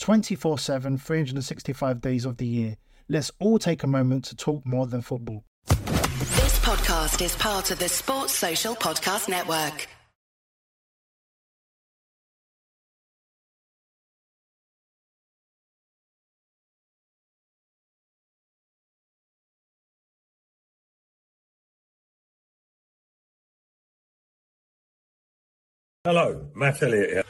24 7, 365 days of the year. Let's all take a moment to talk more than football. This podcast is part of the Sports Social Podcast Network. Hello, Matt Elliott here.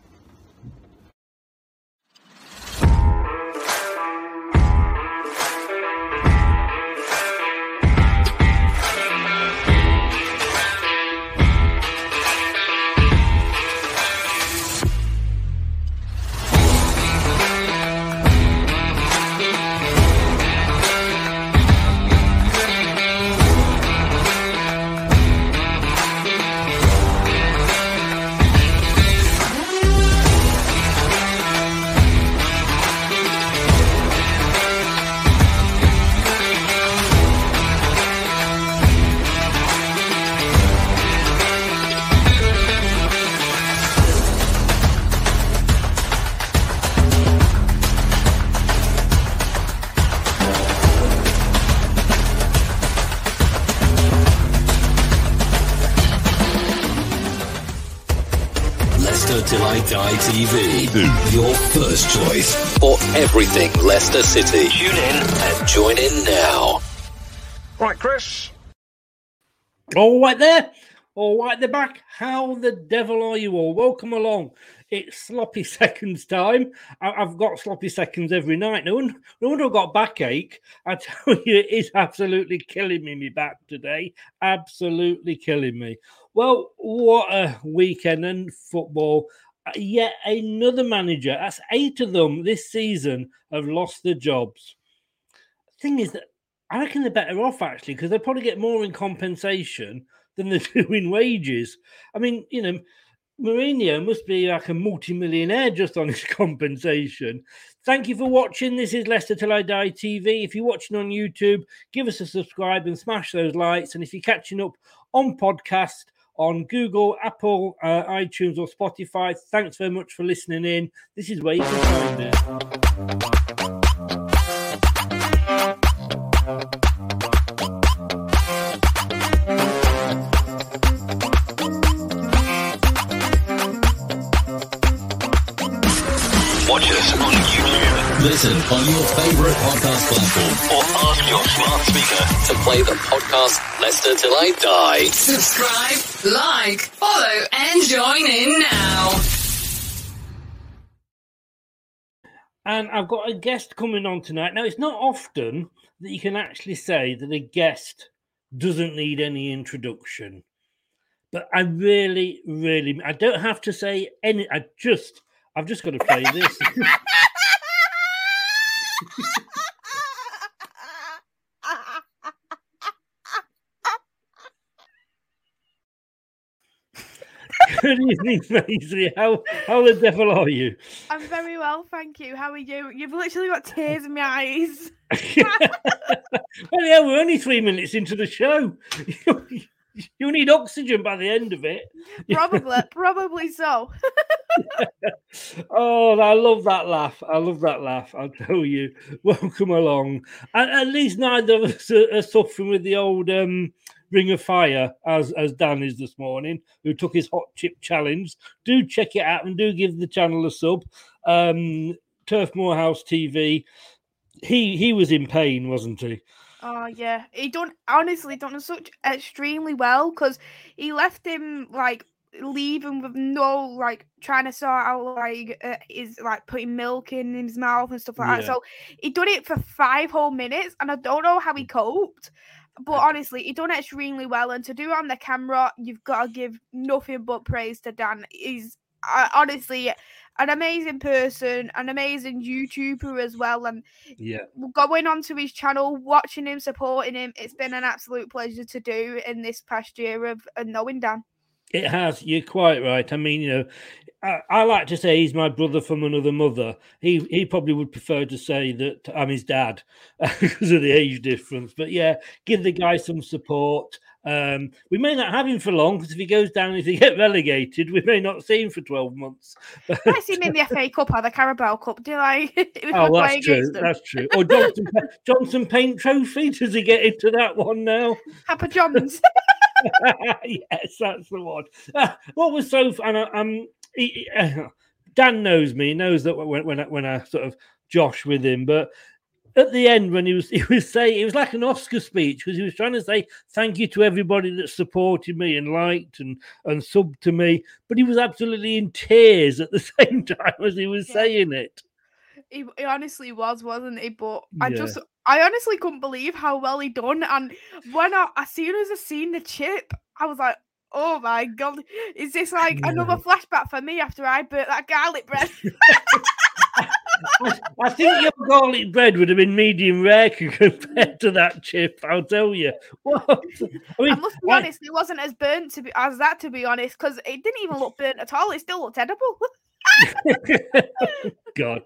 TV. Your first choice for everything Leicester City. Tune in and join in now. Right, Chris. All right there. All right, the back. How the devil are you all? Welcome along. It's sloppy seconds time. I- I've got sloppy seconds every night. No wonder, no wonder I've got backache. I tell you, it is absolutely killing me, me back today. Absolutely killing me. Well, what a weekend in football. Uh, Yet another manager, that's eight of them this season, have lost their jobs. Thing is that I reckon they're better off actually because they probably get more in compensation than they do in wages. I mean, you know, Mourinho must be like a multi-millionaire just on his compensation. Thank you for watching. This is Leicester Till I Die TV. If you're watching on YouTube, give us a subscribe and smash those likes. And if you're catching up on podcast on Google, Apple, uh, iTunes, or Spotify, thanks very much for listening in. This is where you can find it. Listen on your favorite podcast platform or ask your smart speaker to play the podcast Leicester Till I Die. Subscribe, like, follow, and join in now. And I've got a guest coming on tonight. Now, it's not often that you can actually say that a guest doesn't need any introduction. But I really, really, I don't have to say any, I just, I've just got to play this. Good evening, Maisie. How how the devil are you? I'm very well, thank you. How are you? You've literally got tears in my eyes. well, yeah, we're only three minutes into the show. You'll need oxygen by the end of it. Probably, probably so. oh, I love that laugh. I love that laugh. I'll tell you. Welcome along. At, at least neither of us are, are suffering with the old um, ring of fire as as Dan is this morning, who took his hot chip challenge. Do check it out and do give the channel a sub. Um, Turf Moorhouse TV. He he was in pain, wasn't he? Oh yeah, he done honestly done such extremely well because he left him like leaving with no like trying to sort out like uh, is like putting milk in his mouth and stuff like that. So he done it for five whole minutes, and I don't know how he coped. But honestly, he done extremely well, and to do it on the camera, you've got to give nothing but praise to Dan. He's uh, honestly an amazing person, an amazing YouTuber as well, and Yeah. going onto his channel, watching him, supporting him, it's been an absolute pleasure to do in this past year of, of knowing Dan. It has. You're quite right. I mean, you know, I, I like to say he's my brother from another mother. He he probably would prefer to say that I'm his dad because of the age difference. But yeah, give the guy some support. Um, we may not have him for long because if he goes down, if he get relegated, we may not see him for 12 months. But... I see him in the FA Cup or the Carabao Cup. Do I? Oh, that's true. That's true. Or Johnson, Johnson Paint Trophy. Does he get into that one now? Papa John's. yes, that's the one. Uh, what was so fun? Um, he, uh, Dan knows me. He knows that when when I, when I sort of josh with him, but at the end when he was he was saying it was like an Oscar speech because he was trying to say thank you to everybody that supported me and liked and and subbed to me, but he was absolutely in tears at the same time as he was saying it. He, he honestly was, wasn't he? But I Yeah. just, I honestly couldn't believe how well he done. And when I, as soon as I seen the chip, I was like, oh my god, is this like another flashback for me after I burnt that garlic bread? I, I think your garlic bread would have been medium rare compared to that chip. I'll tell you. What? I mean, I must be I- honest, it wasn't as burnt to be as that to be honest, because it didn't even look burnt at all. It still looked edible. God,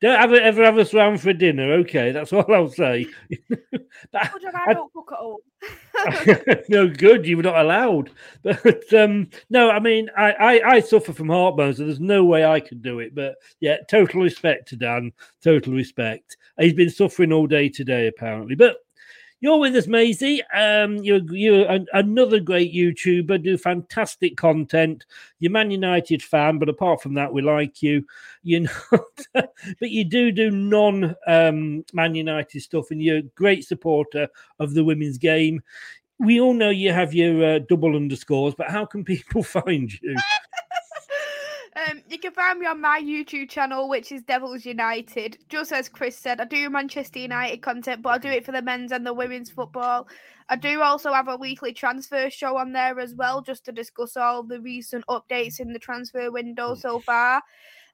don't have, ever have us round for dinner. Okay, that's all I'll say. Job I don't cook at all. no good. You were not allowed. But um, no, I mean, I, I I suffer from heartburn, so there's no way I could do it. But yeah, total respect to Dan. Total respect. He's been suffering all day today, apparently. But you're with us, Maisie. Um, you're you're an, another great YouTuber. Do fantastic content. You're Man United fan, but apart from that, we like you. You know, but you do do non um, Man United stuff, and you're a great supporter of the women's game. We all know you have your uh, double underscores, but how can people find you? Um, you can find me on my YouTube channel, which is Devils United. Just as Chris said, I do Manchester United content, but I do it for the men's and the women's football. I do also have a weekly transfer show on there as well, just to discuss all the recent updates in the transfer window so far.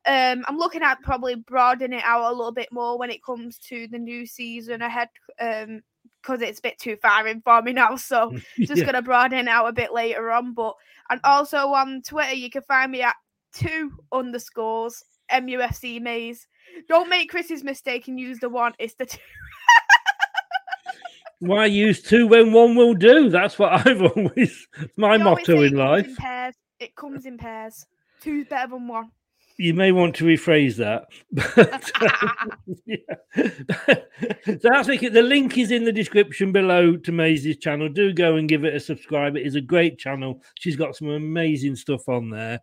Um, I'm looking at probably broadening it out a little bit more when it comes to the new season ahead. Um, because it's a bit too far in for me now, so just Yeah. gonna broaden it out a bit later on. But and also on Twitter, you can find me at two underscores MUFC Maze. Don't make Chris's mistake and use the one. It's the two. Why use two when one will do? That's what I've always my motto in life. In pairs. It comes in pairs. Two's better than one. You may want to rephrase that. But, uh, yeah. so that's the link is in the description below to Maisie's channel. Do go and give it a subscribe. It is a great channel. She's got some amazing stuff on there.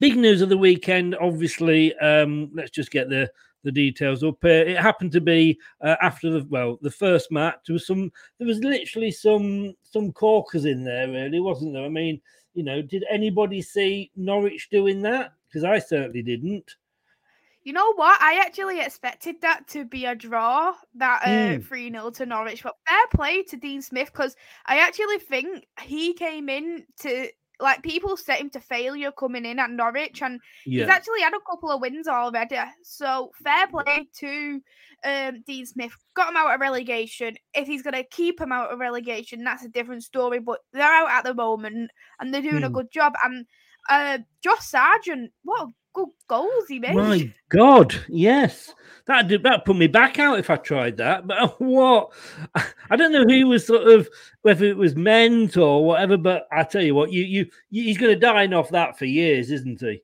Big news of the weekend, obviously. Um, let's just get the the details up. Uh, it happened to be uh, after the well, the first match. There was some. There was literally some some corkers in there, really, wasn't there? I mean, you know, did anybody see Norwich doing that? Because I certainly didn't. You know what? I actually expected that to be a draw, that uh, Mm. 3 0 to Norwich. But fair play to Dean Smith because I actually think he came in to like people set him to failure coming in at Norwich, and Yeah. he's actually had a couple of wins already. So fair play to um, Dean Smith. Got him out of relegation. If he's going to keep him out of relegation, that's a different story. But they're out at the moment, and they're doing a Hmm. good job. And uh, Josh Sargent, what good goals he made! My God, yes, that did that put me back out if I tried that. But what? I don't know who was sort of whether it was meant or whatever. But I tell you what, you you, he's going to dine off that for years, isn't he?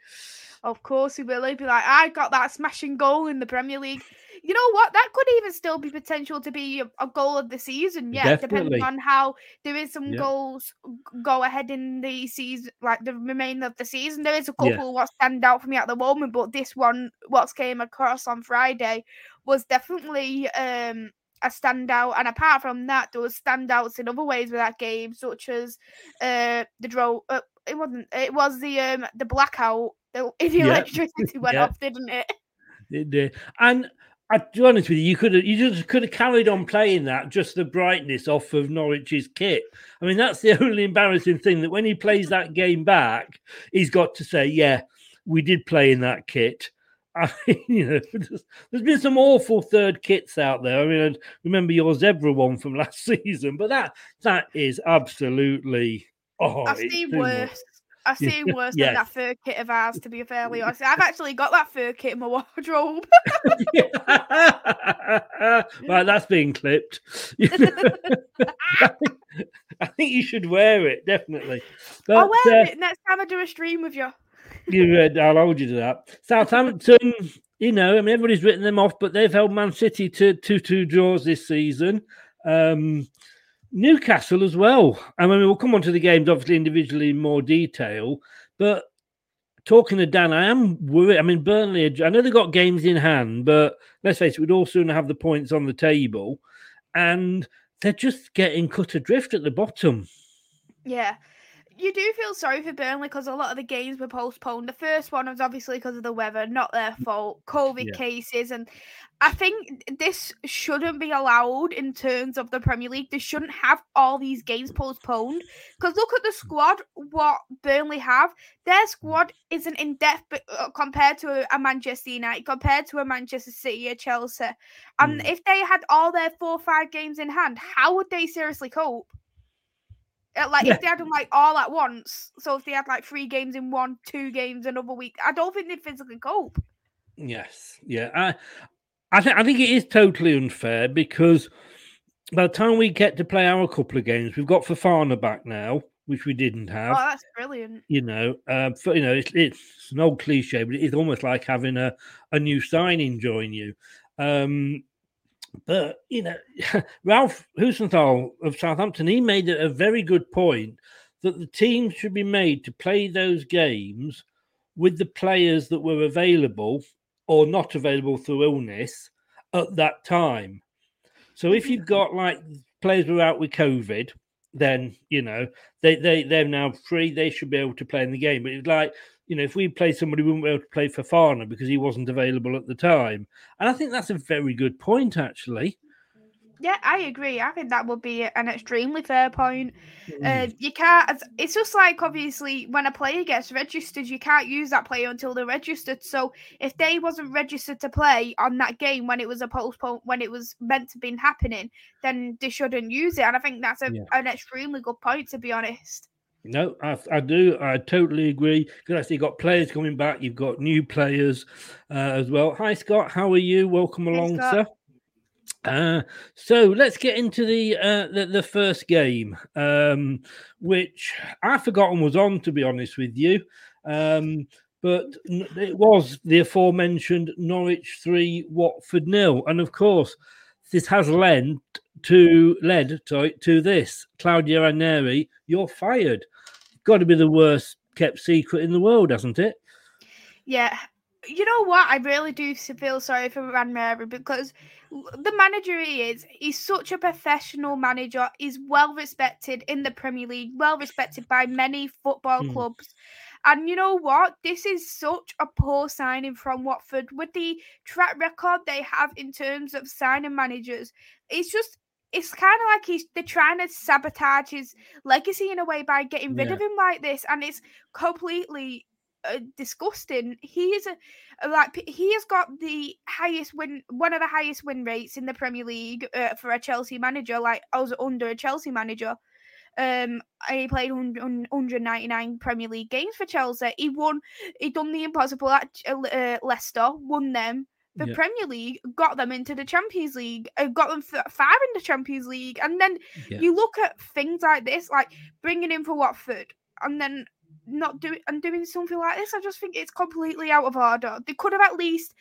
Of course he will. He'll be like, I got that smashing goal in the Premier League. You know what? That could even still be potential to be a, a goal of the season. Yeah, Definitely. depending on how there is some Yeah. goals go ahead in the season, like the remainder of the season. There is a Yeah. couple what stand out for me at the moment, but this one, what came across on Friday, was definitely um a standout. And apart from that, there was standouts in other ways with that game, such as uh the draw. Uh, it wasn't. It was the um the blackout. The, the Yeah. electricity went Yeah. off, didn't it? It did. And I, to be honest with you, you could have you just could have carried on playing that just the brightness off of Norwich's kit. I mean, that's the only embarrassing thing that when he plays that game back, he's got to say, "Yeah, we did play in that kit." I mean, you know, there's, been some awful third kits out there. I mean, I remember your zebra one from last season, but that that is absolutely oh, I've seen worse. I've seen worse yes. than that fur kit of ours, to be fairly honest. I've actually got that fur kit in my wardrobe. right, that's being clipped. I think you should wear it definitely. But, I'll wear uh, it next time I do a stream with you. you, uh, I'll hold you to that. Southampton, you know, I mean, everybody's written them off, but they've held Man City to two two draws this season. Um, Newcastle as well. I mean, we'll come on to the games obviously individually in more detail, but talking to Dan, I am worried. I mean, Burnley, I know they've got games in hand, but let's face it, we'd all soon have the points on the table, and they're just getting cut adrift at the bottom. Yeah. You do feel sorry for Burnley because a lot of the games were postponed. The first one was obviously because of the weather, not their fault. COVID Yeah. cases, and I think this shouldn't be allowed in terms of the Premier League. They shouldn't have all these games postponed because look at the squad. What Burnley have, their squad isn't in depth uh, compared to a, a Manchester United, compared to a Manchester City, a Chelsea. And Mm. if they had all their four or five games in hand, how would they seriously cope? Uh, Like Yeah. if they had them like all at once, so if they had like three games in one, two games another week, I don't think they'd physically cope. Yes, yeah. I, I think I think it is totally unfair because by the time we get to play our couple of games, we've got Fofana back now, which we didn't have. Oh, that's brilliant. you know, uh, for, you know, it's, it's an old cliche, but it's almost like having a, a new signing join you. Um, but you know, Ralph Hasenhüttl of Southampton, he made a, very good point that the team should be made to play those games with the players that were available or not available through illness at that time. So if you've got like players who are out with COVID, then you know they they they're now free. They should be able to play in the game. But it's like you know if we play somebody, we wouldn't be able to play Fofana because he wasn't available at the time. And I think that's a very good point, actually. Yeah, I agree. I think that would be an extremely fair point. Uh, you can't. it's- It's just like obviously when a player gets registered, you can't use that player until they're registered. So if they wasn't registered to play on that game when it was a postpone when it was meant to be happening, then they shouldn't use it. And I think that's a, Yeah. an extremely good point to be honest. No, I, I do. I totally agree. Because actually, you've got players coming back. You've got new players uh, as well. Hi, Scott. How are you? Welcome along, Scott. sir. Uh, so let's get into the, uh, the the first game, um, which I've forgotten was on. To be honest with you, um, but it was the aforementioned Norwich three, Watford nil, and of course, this has led to led sorry, to this. Claudio Ranieri, you're fired. Got to be the worst kept secret in the world, hasn't it? Yeah. You know what? I really do feel sorry for Ranieri because the manager he is, he's such a professional manager. He's well respected in the Premier League, well respected by many football Mm. clubs. And you know what? This is such a poor signing from Watford with the track record they have in terms of signing managers. It's just it's kind of like he's they're trying to sabotage his legacy in a way by getting rid Yeah. of him like this, and it's completely uh, disgusting. He is a like he has got the highest win, one of the highest win rates in the Premier League uh, for a Chelsea manager. Like I was under a Chelsea manager. Um, he played 199 Premier League games for Chelsea. He won. He done the impossible at uh, Leicester, won them the Yeah. Premier League, got them into the Champions League, uh, got them far in the Champions League, and then Yeah. you look at things like this, like bringing in for Watford, and then not doing and doing something like this. I just think it's completely out of order. They could have at least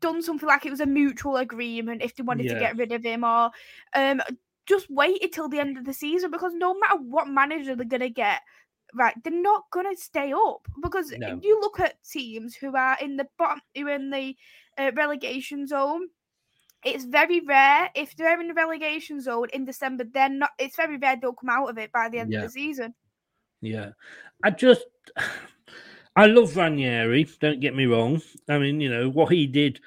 done something like it was a mutual agreement if they wanted to get rid of him, or um, just waited till the end of the season because no matter what manager they're gonna get. Right, they're not gonna stay up because No. you look at teams who are in the bottom, who are in the uh, relegation zone. It's very rare if they're in the relegation zone in December. They're not. It's very rare they'll come out of it by the end Yeah. of the season. Yeah, I just I love Ranieri. Don't get me wrong. I mean, you know what he did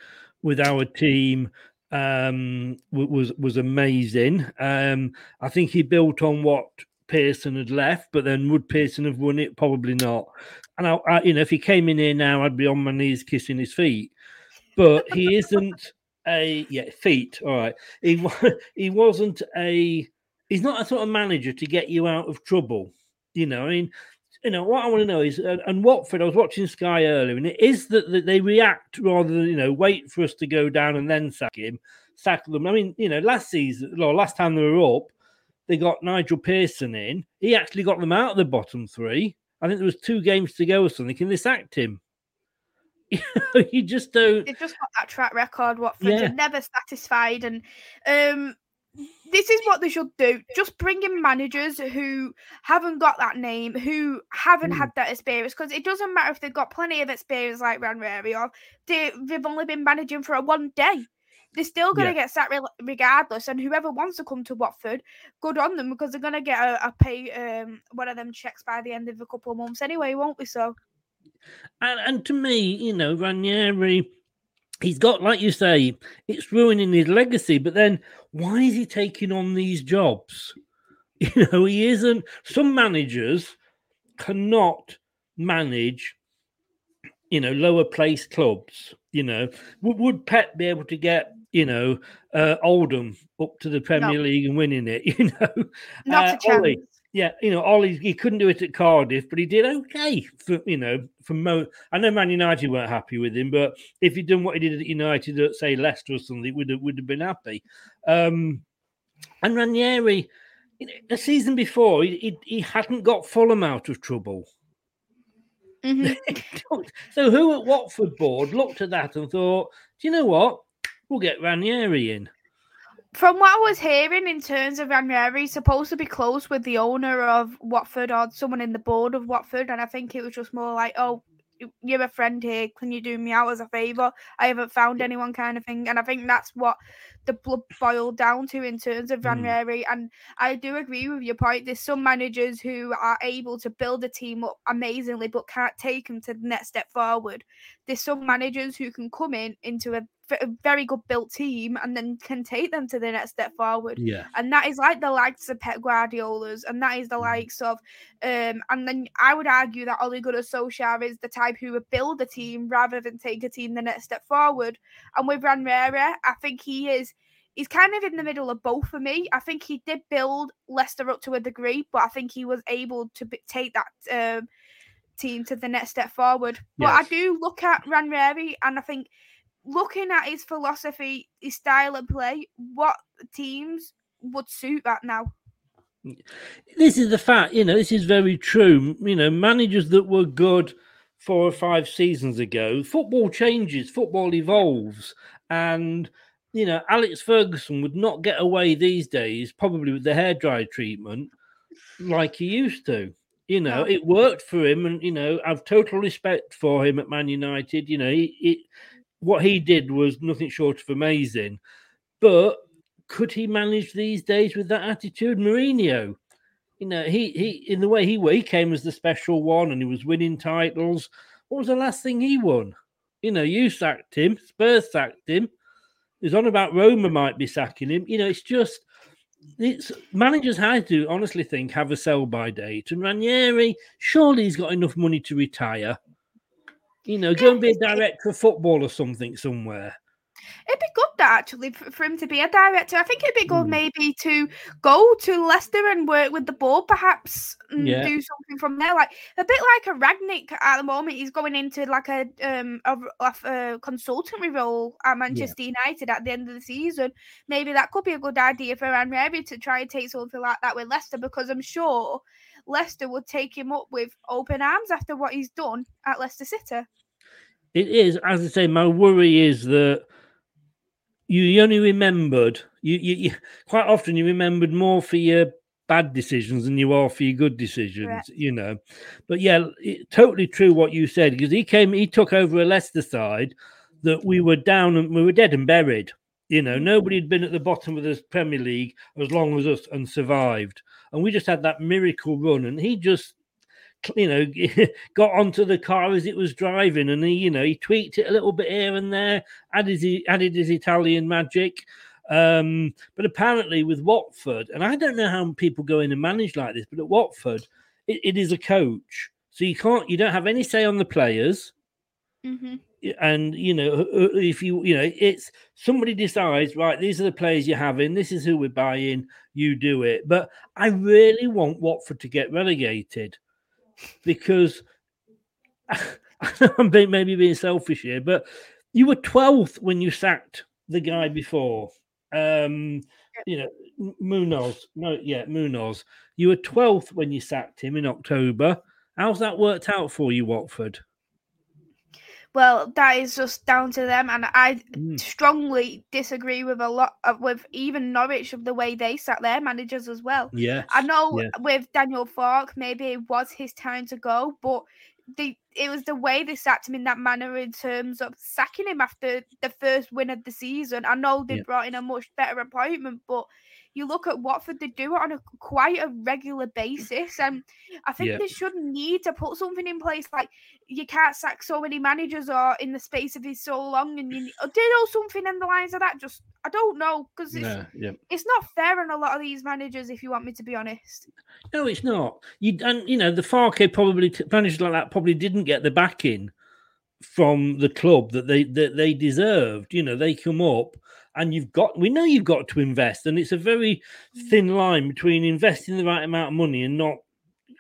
with our team um was was amazing. Um I think he built on what Pearson had left, but then would Pearson have won it? Probably not. And I, I you know, if he came in here now, I'd be on my knees kissing his feet. But he isn't a yeah feet. All right, he he wasn't a. He's not a sort of manager to get you out of trouble. You know, I mean, you know what I want to know is, uh, and Watford. I was watching Sky earlier, and it is that, that they react rather than you know wait for us to go down and then sack him, sack them. I mean, you know, last season, or last time they were up, they got Nigel Pearson in. He actually got them out of the bottom three. I think there was two games to go or something, and they sacked him. you just don't. They've just got that track record. Watford Yeah. they're never satisfied, and um, this is what they should do: just bring in managers who haven't got that name, who haven't Mm. had that experience. Because it doesn't matter if they've got plenty of experience like Ranieri or they, they've only been managing for a one day. They're still going to Yeah. get sacked re- regardless, and whoever wants to come to Watford, good on them because they're going to get a, a pay um one of them checks by the end of a couple of months anyway, won't we? So And, and to me, you know, Ranieri, he's got, like you say, it's ruining his legacy. But then why is he taking on these jobs? You know, he isn't. Some managers cannot manage, you know, lower place clubs. You know, would, would Pep be able to get, you know, uh, Oldham up to the Premier League and winning it? You know, not Uh, a chance. Ollie, yeah, you know, Ollie, he couldn't do it at Cardiff, but he did okay for you know, for Mo. I know Man United weren't happy with him, but if he'd done what he did at United at say Leicester or something, would have would have been happy. Um, and Ranieri, you know, the season before, he, he he hadn't got Fulham out of trouble. Mhm. so who at Watford board looked at that and thought, do you know what? We'll get Ranieri in. From what I was hearing in terms of Ranieri, he's supposed to be close with the owner of Watford or someone in the board of Watford, and I think it was just more like, "Oh, you- you're a friend here. Can you do me out as a favour? I haven't found anyone," kind of thing. And I think that's what the blood boiled down to in terms of Mm. Ranieri. And I do agree with your point. There's some managers who are able to build a team up amazingly, but can't take them to the next step forward. There's some managers who can come in into a very good built team and then can take them to the next step forward. Yeah. And that is like the likes of Pep Guardiola's, and that is the likes of, um, and then I would argue that Ole Gunnar Solskjaer is the type who would build a team rather than take a team the next step forward. And with Ranieri, I think he is. He's kind of in the middle of both for me. I think he did build Leicester up to a degree, but I think he was able to b- take that um, team to the next step forward. But I do look at Ranieri, and I think looking at his philosophy, his style of play, what teams would suit that now? this is the fact, you know, this is very true. You know, managers that were good four or five seasons ago, football changes, football evolves. And, you know, Alex Ferguson would not get away these days, probably with the hairdryer treatment, like he used to. You know, it worked for him, and you know, I've total respect for him at Man United. You know, he, he what he did was nothing short of amazing. But could he manage these days with that attitude? Mourinho, you know, he he in the way he he came as the special one and he was winning titles. What was the last thing he won? You know, you sacked him, Spurs sacked him. He's on about Roma might be sacking him. You know, it's just it's managers I do honestly think have a sell by date, and Ranieri surely he's got enough money to retire. You know, go and be a director of football or something somewhere. It'd be good that actually for, him to be a director. I think it'd be good Mm. maybe to go to Leicester and work with the board, perhaps and Yeah. do something from there. Like a bit like a Rangnick at the moment. He's going into like a um a, a, consultancy role at Manchester United at the end of the season. Maybe that could be a good idea for Ranieri to try and take something like that with Leicester because I'm sure Leicester would take him up with open arms after what he's done at Leicester City. It is, as I say, my worry is that you, only remembered you, you, you quite often you remembered more for your bad decisions than you are for your good decisions, Correct. you know. But yeah, it, totally true what you said because he came, he took over a Leicester side that we were down and we were dead and buried. You know, mm. nobody had been at the bottom of the Premier League as long as us and survived. And we just had that miracle run, and he just you know, got onto the car as it was driving, and he, you know, he tweaked it a little bit here and there, added his, added his Italian magic. Um, but apparently, with Watford, and I don't know how people go in and manage like this, but at Watford, it, it is a coach, so you can't, you don't have any say on the players Mm-hmm. And you know if you you know it's somebody decides right these are the players you're having this is who we're buying you do it. But i really want watford to get relegated because i'm being, maybe being selfish here but you were 12th when you sacked the guy before um you know munoz no yeah munoz. You were 12th when you sacked him in october. How's that worked out for you watford Well, that is just down to them, and I Mm. strongly disagree with a lot of with even Norwich of the way they sat their managers as well. Yes, I know yeah. with Daniel Farke, maybe it was his time to go, but the it was the way they sacked him in that manner in terms of sacking him after the first win of the season. I know they Yeah. brought in a much better appointment, but you look at Watford, they do it on a quite a regular basis, and I think Yeah. they should need to put something in place like you can't sack so many managers or in the space of it so long, and you do you know something in the lines of that. Just I don't know because it's Yeah, yeah. it's not fair on a lot of these managers. If you want me to be honest, No, it's not. You and you know the Farke probably t- managers like that probably didn't get the backing from the club that they that they deserved. You know, they come up and you've got we know you've got to invest, and it's a very thin line between investing the right amount of money and not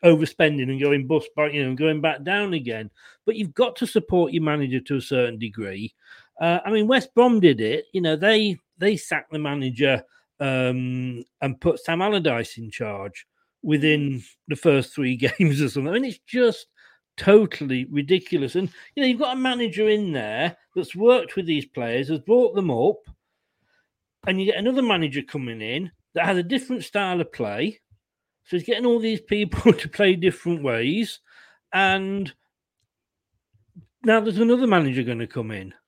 overspending and going bust by you know going back down again. But you've got to support your manager to a certain degree. Uh, I mean, West Brom did it. You know, they they sacked the manager um, and put Sam Allardyce in charge within the first three games or something. I mean, it's just totally ridiculous. And you know, you've got a manager in there that's worked with these players, has brought them up, and you get another manager coming in that has a different style of play. So he's getting all these people to play different ways, and now there's another manager going to come in.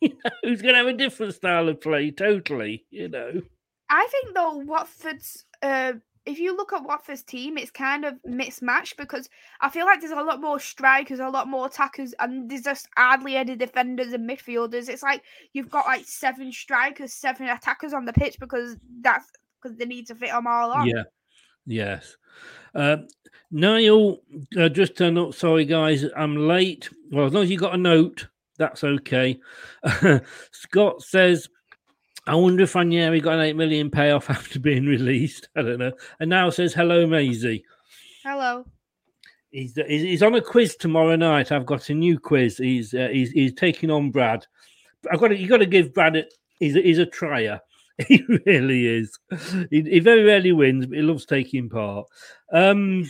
You know, who's going to have a different style of play totally, you know. I think though Watford's. Uh, if you look at Watford's team, it's kind of mismatched because I feel like there's a lot more strikers, a lot more attackers, and there's just hardly any defenders and midfielders. It's like you've got like seven strikers, seven attackers on the pitch because that's because they need to fit them all on. Yeah. Yes. Uh, Niall, uh, just turned up. Sorry, guys, I'm late. Well, as long as you got a note, that's okay. Scott says, I wonder if Ranieri got an 8 million payoff after being released. I don't know. And now says, hello, Maisie. Hello. He's, he's he's on a quiz tomorrow night. I've got a new quiz. He's uh, he's, he's taking on Brad. I've got to, you got to give Brad a, he's a, he's a trier. He really is. He, he very rarely wins, but he loves taking part. Um,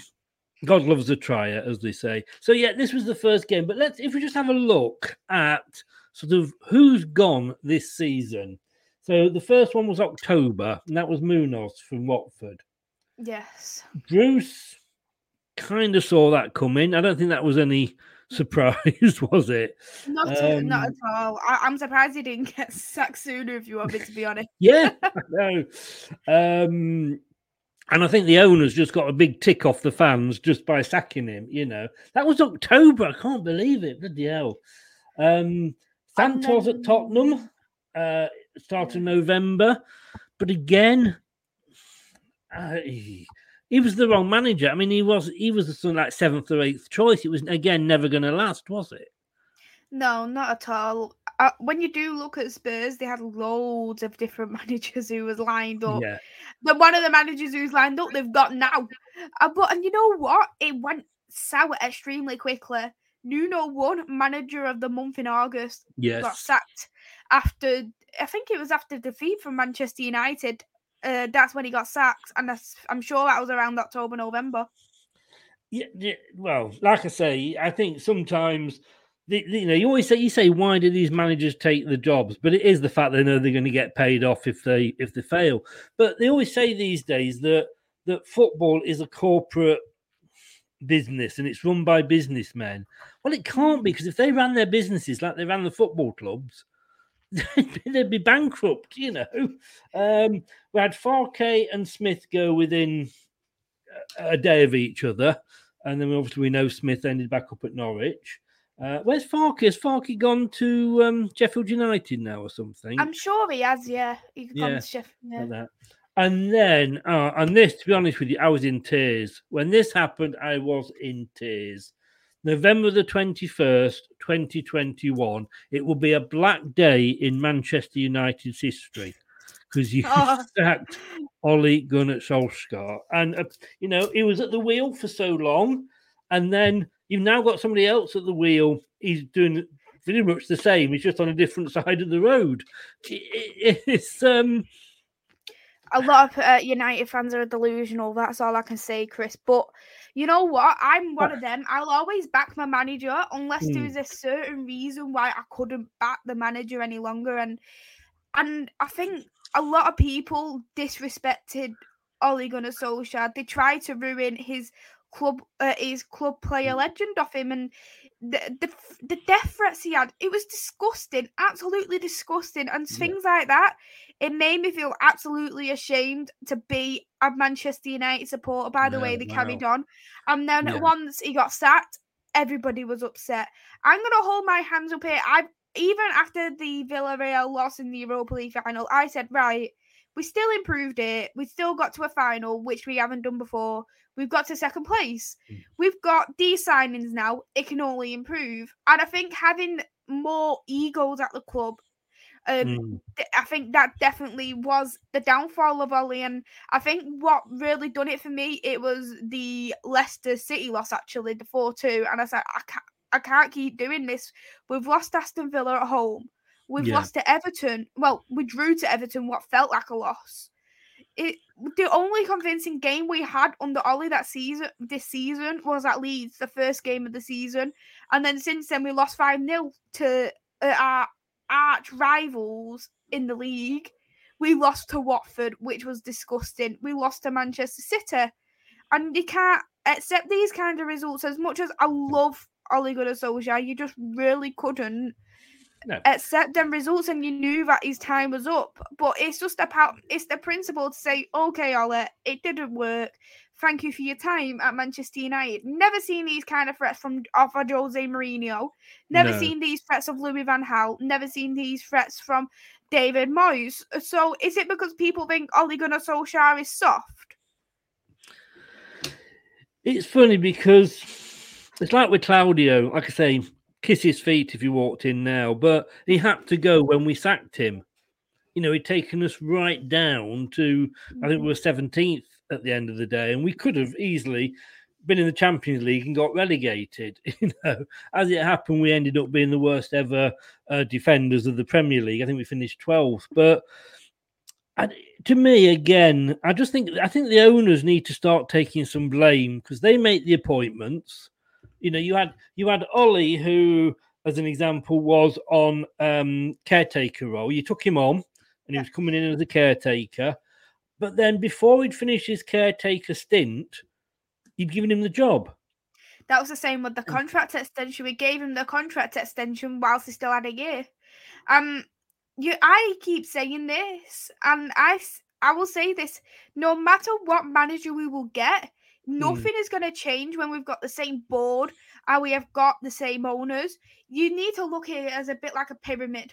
God loves a trier, as they say. So yeah, this was the first game. But let's if we just have a look at sort of who's gone this season. So the first one was October, and that was Munoz from Watford. Yes. Bruce kind of saw that coming. I don't think that was any surprise, was it? Not, at- not Um, at all. I, I'm surprised he didn't get sacked sooner. If you want me to be honest. Yeah, I know. Um, and I think the owner's just got a big tick off the fans just by sacking him. You know, that was October. I can't believe it. Bloody hell. Um, Santos at Tottenham, uh, start of November. But again, uh, he, he was the wrong manager. I mean, he was he was the something like seventh or eighth choice. It was again never going to last, was it? No, not at all. Uh, when you do look at Spurs, they had loads of different managers who was lined up. Yeah. The one of the managers who's lined up, they've got now. Uh, but and you know what? It went sour extremely quickly. Nuno won manager of the month in August. Yes. Got sacked after I think it was after defeat from Manchester United. Uh, that's when he got sacked, and I'm sure that was around October, November. Yeah, yeah, well, like I say, I think sometimes the- you know you always say you say why do these managers take the jobs, but it is the fact they know they're going to get paid off if they if they fail. But they always say these days that that football is a corporate business and it's run by businessmen. Well, it can't be because if they ran their businesses like they ran the football clubs, they'd be bankrupt. You know, um, we had Farke and Smith go within a day of each other, and then obviously we know Smith ended back up at Norwich. Uh, where's Farke? Has Farke gone to um, Sheffield United now or something? I'm sure he has, yeah. He Yeah, gone to Sheffield. Yeah. like. And then, uh, and this, to be honest with you, I was in tears. When this happened, I was in tears. November the 21st, 2021, it will be a black day in Manchester United's history because you Oh. sacked Ollie Gunnar Solskjaer. And, uh, you know, he was at the wheel for so long. And then you've now got somebody else at the wheel. He's doing pretty much the same. He's just on a different side of the road. It- it- it's, um, a lot of uh, United fans are delusional. That's all I can say, Chris. But you know what? I'm one of them. I'll always back my manager unless Hmm. there's a certain reason why I couldn't back the manager any longer. And and I think a lot of people disrespected Ole Gunnar Solskjaer. They tried to ruin his club, uh, his club player legend of him, and the, the the death threats he had. It was disgusting, absolutely disgusting, and things like that. It made me feel absolutely ashamed to be a Manchester United supporter. By the way, they wow. carried on, and then Yeah. once he got sacked, everybody was upset. I'm gonna hold my hands up here. I even after the Villarreal loss in the Europa League final, I said, right, we still improved it. We still got to a final, which we haven't done before. We've got to second place. We've got these signings now. It can only improve. And I think having more egos at the club, um, Mm. th- I think that definitely was the downfall of Ollie. And I think what really done it for me, it was the Leicester City loss, actually, the 4 2. And I said, I can't, I can't keep doing this. We've lost Aston Villa at home. We've Yeah. lost to Everton. Well, we drew to Everton, what felt like a loss. It the only convincing game we had under Ollie that season this season was at Leeds, the first game of the season. And then since then we lost 5 0 to uh, our arch rivals in the league. We lost to Watford, which was disgusting. We lost to Manchester City. And you can't accept these kind of results as much as I love Ole Gunnar Solskjaer. You just really couldn't No. accept them results and you knew that his time was up. But it's just about it's the principle to say, okay, Ole, it didn't work. Thank you for your time at Manchester United. Never seen these kind of threats from of Jose Mourinho. Never No. seen these threats of Louis Van Gaal. Never seen these threats from David Moyes. So is it because people think Ole Gunnar Solskjaer is soft? It's funny because it's like with Claudio, like I say, kiss his feet if he walked in now, but he had to go when we sacked him. You know, he'd taken us right down to, I think we were 17th at the end of the day, and we could have easily been in the Champions League and got relegated. You know, as it happened, we ended up being the worst ever uh, defenders of the Premier League. I think we finished 12th, but to me, again, I just think I think the owners need to start taking some blame because they make the appointments. You know, you had you had Ollie, who, as an example, was on um, caretaker role. You took him on, and he was coming in as a caretaker. But then, before he'd finished his caretaker stint, you'd given him the job. That was the same with the contract extension. We gave him the contract extension whilst he still had a year. Um, you, I keep saying this, and I, I will say this: no matter what manager we will get, Mm. nothing is going to change when we've got the same board and we have got the same owners. You need to look at it as a bit like a pyramid.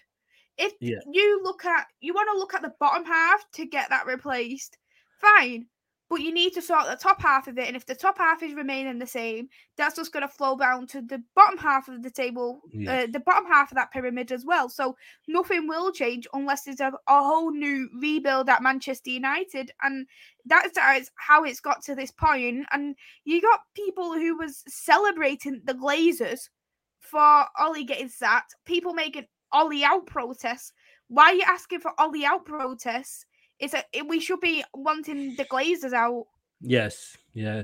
If Yeah. you look at, you want to look at the bottom half to get that replaced, fine. But you need to sort the top half of it. And if the top half is remaining the same, that's just going to flow down to the bottom half of the table, Yeah. uh, the bottom half of that pyramid as well. So nothing will change unless there's a, a whole new rebuild at Manchester United. And that's that's how it's got to this point. And you got people who was celebrating the Glazers for Ollie getting sacked, people making Ollie out protests. Why are you asking for Ollie out protests? Is that we should be wanting the Glazers out? Yes, yeah.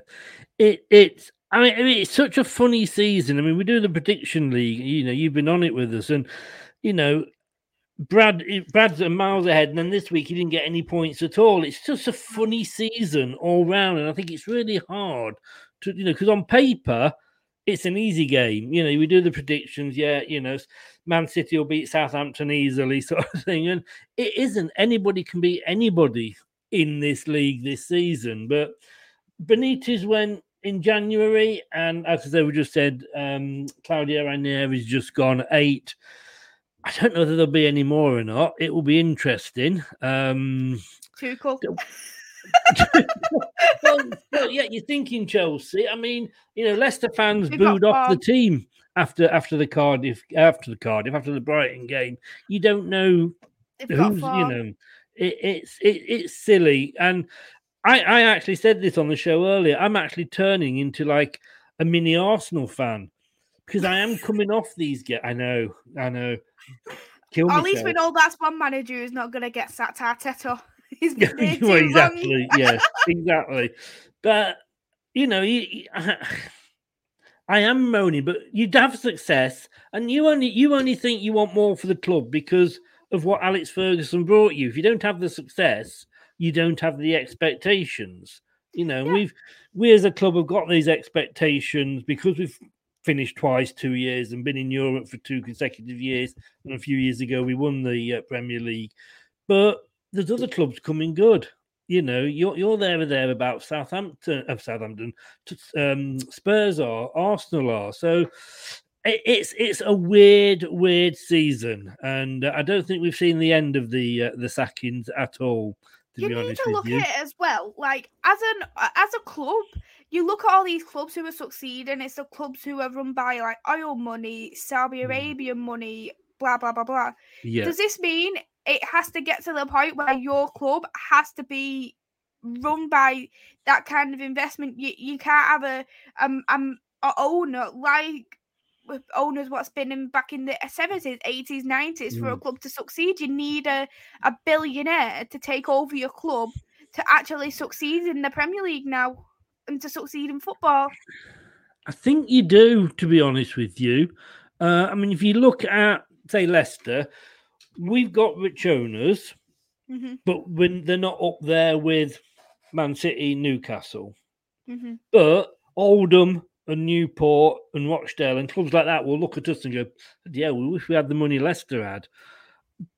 It it's I mean, I mean it's such a funny season. I mean, we do the prediction league. You know, you've been on it with us, and you know, Brad Brad's a miles ahead, and then this week he didn't get any points at all. It's just a funny season all round, and I think it's really hard to you know because on paper it's an easy game. You know, we do the predictions. Yeah, you know, Man City will beat Southampton easily, sort of thing. And it isn't. Anybody can beat anybody in this league this season. But Benitez went in January, and as I we just said, um, Claudio Ranieri has just gone eight. I don't know whether there'll be any more or not. It will be interesting. Um, Too cool. well, well, yeah, you're thinking Chelsea. I mean, you know, Leicester fans We've booed off the team after after the Cardiff after the Cardiff after the Brighton game. You don't know They've who's you know. It, it's it, it's silly, and I I actually said this on the show earlier. I'm actually turning into like a mini Arsenal fan because I am coming off these. Get I know, I know. Kill At least we know that's one manager who's not going to get sacked. Arteta. He's Yeah, been well, exactly. Yes, exactly. But you know, you, you- I am moaning, but you'd have success, and you only you only think you want more for the club because of what Alex Ferguson brought you. If you don't have the success, you don't have the expectations. You know, we've we as a club have got these expectations because we've finished twice two years and been in Europe for two consecutive years. And a few years ago, we won the uh, Premier League. But there's other clubs coming good. You know, you're you're there or there about Southampton, of Southampton, um, Spurs are, Arsenal are. So it, it's it's a weird, weird season, and uh, I don't think we've seen the end of the uh, the sackings at all. To you be need to with look you, at it as well. Like as an uh, as a club, you look at all these clubs who are succeeding. It's the clubs who are run by like oil money, Saudi Arabian money, blah blah blah blah. Yeah. Does this mean it has to get to the point where your club has to be run by that kind of investment? You you can't have a um um a owner like with owners what's been in back in the 70s 80s 90s for a Mm. club to succeed you need a, a billionaire to take over your club to actually succeed in the premier league now and to succeed in football I think you do. To be honest with you, uh, I mean, if you look at say Leicester, we've got rich owners, mm-hmm, but when they're not up there with Man City, Newcastle. mm-hmm. But Oldham and Newport and Rochdale and clubs like that will look at us and go, "Yeah, we wish we had the money Leicester had."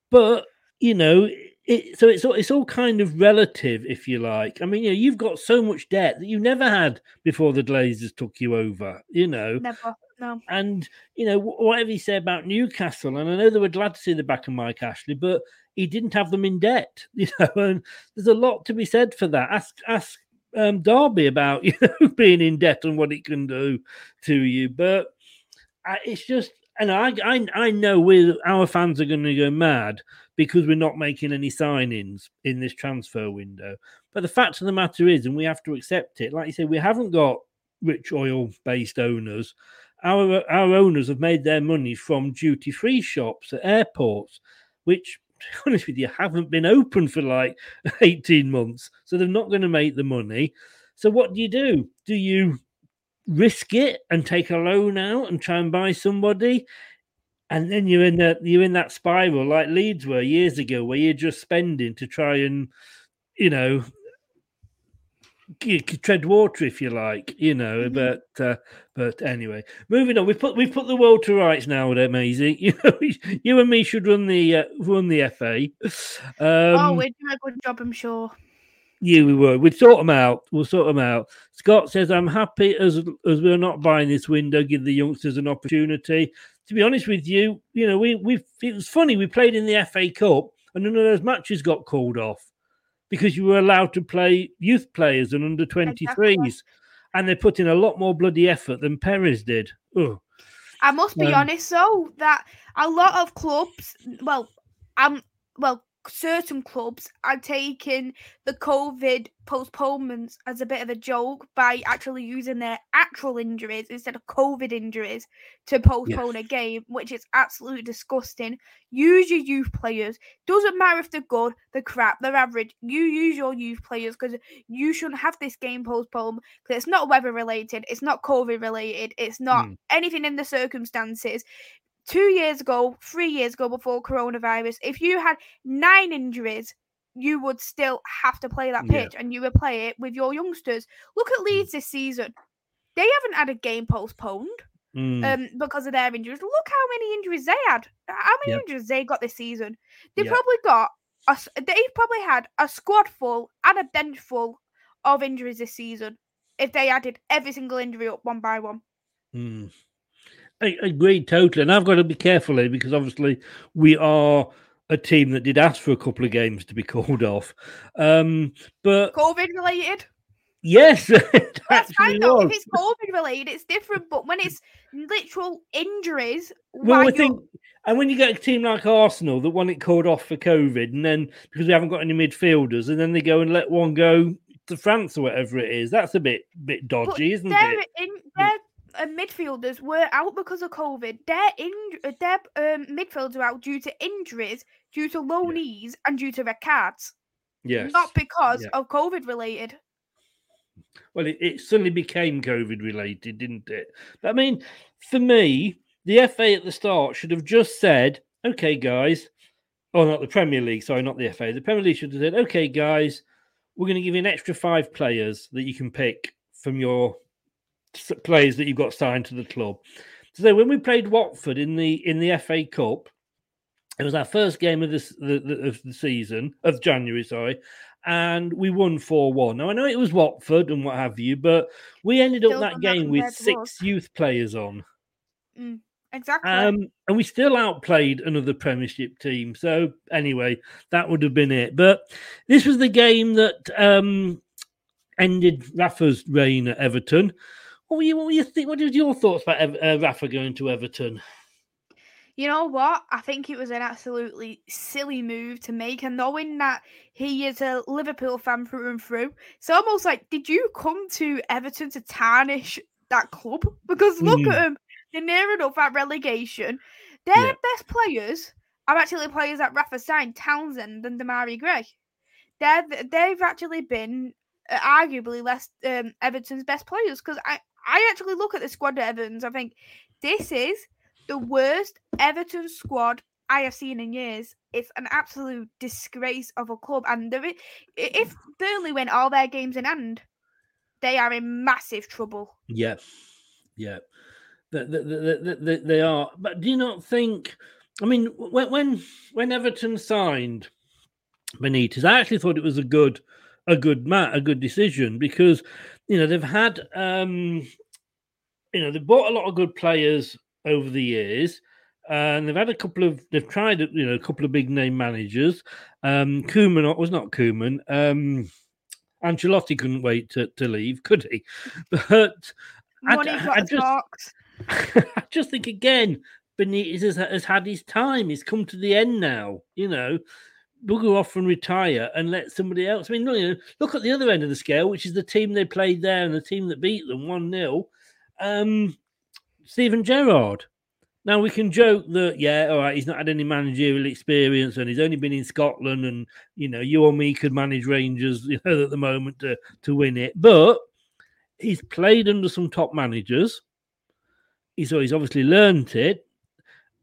But you know, it, so it's all, it's all kind of relative, if you like. I mean, you know, you've got so much debt that you never had before the Glazers took you over. You know, never no and you know whatever you say about Newcastle, and I know they were glad to see the back of Mike Ashley, but he didn't have them in debt. You know, and there's a lot to be said for that. Ask ask um, Derby about you know being in debt and what it can do to you, but I, it's just. And I, I, I know we our fans are going to go mad because we're not making any signings in this transfer window. But the fact of the matter is, and we have to accept it. Like you say, we haven't got rich oil-based owners our our owners have made their money from duty free shops at airports, which, to be honest with you, haven't been open for like 18 months. So they're not going to make the money. So what do you do? Do you risk it and take a loan out and try and buy somebody? And then you're in that you're in that spiral like Leeds were years ago, where you're just spending to try and, you know, you could tread water if you like, you know. But uh, but anyway, moving on. We've put we've put the world to rights now, Maisie. You know, you and me should run the uh, run the FA. Um, oh we're doing a good job i'm sure yeah, we were. We'd sort them out. We'll sort them out. Scott says, "I'm happy as as we're not buying this window. Give the youngsters an opportunity." To be honest with you, you know, we we it was funny. We played in the FA Cup, and none of those matches got called off. Because you were allowed to play youth players and under 23s. And they put in a lot more bloody effort than Perez did. Ugh. I must be Um, honest though that a lot of clubs, well, I'm, well, certain clubs are taking the COVID postponements as a bit of a joke by actually using their actual injuries instead of COVID injuries to postpone a game, which is absolutely disgusting. Use your youth players. Doesn't matter if they're good, they're crap, they're average. You use your youth players because you shouldn't have this game postponed because it's not weather related, it's not COVID related, it's not Mm. anything in the circumstances two years ago, three years ago before coronavirus, if you had nine injuries, you would still have to play that Yeah. pitch and you would play it with your youngsters. Look at Leeds this season. They haven't had a game postponed Mm. um, because of their injuries. Look how many injuries they had. How many Yep. injuries they got this season? They Yep. probably got a, they've probably had a squad full and a bench full of injuries this season if they added every single injury up one by one. Mm. I I agree totally, and I've got to be careful here because obviously we are a team that did ask for a couple of games to be called off. Um, but COVID related. yes, it That's fine actually though. If it's COVID related, it's different. But when it's literal injuries, Well, I think, and when you get a team like Arsenal that want it called off for COVID, and then because we haven't got any midfielders, and then they go and let one go to France or whatever it is, that's a bit bit dodgy, isn't it? in their uh, midfielders were out because of COVID. Their in their um, midfielders were out due to injuries, due to low knees, and due to red cards. Yes. Not because Yeah. of COVID related. Well, it, it suddenly became COVID related, didn't it? But I mean, for me, the FA at the start should have just said, okay, guys, oh, not the Premier League, sorry, not the FA. The Premier League should have said, okay, guys, we're going to give you an extra five players that you can pick from your players that you've got signed to the club. So when we played Watford in the in the FA Cup, it was our first game of this the, the, of the season of January, sorry, and we won four one. Now I know it was Watford and what have you, but we ended up that game with six youth players on, Mm, exactly. um, and we still outplayed another Premiership team. So anyway, that would have been it. But this was the game that um, ended Rafa's reign at Everton. What were you? What were you think? What was your thoughts about uh, Rafa going to Everton? You know what? I think it was an absolutely silly move to make, and knowing that he is a Liverpool fan through and through, it's almost like, did you come to Everton to tarnish that club? Because look Mhm. at them, they're near enough at relegation. Their Yeah. best players are actually players that Rafa signed, Townsend and Demarai Gray. They're, they've actually been uh, arguably less um, Everton's best players because I, I actually look at the squad at Everton's. I think this is the worst Everton squad I have seen in years. It's an absolute disgrace of a club. And there i- mm. if Burnley win all their games in hand, they are in massive trouble. Yeah, yeah, they, they, they, they, they are. But do you not think? I mean, when when when Everton signed Benitez, I actually thought it was a good a good mat a good decision because you know they've had um you know they've bought a lot of good players over the years. And they've had a couple of, they've tried, you know, a couple of big name managers. Um, Koeman was not Koeman. Um, Ancelotti couldn't wait to, to leave, could he? But I, I- I just. I just think again, Benitez has, has had his time. He's come to the end now. You know, bugger off and retire and let somebody else. I mean, look, at the other end of the scale, which is the team they played there and the team that beat them one 0 um, Steven Gerrard. Now we can joke that yeah, all right, he's not had any managerial experience and he's only been in Scotland, and you know, you or me could manage Rangers, you know, at the moment to to win it. But he's played under some top managers. He's he's obviously learnt it,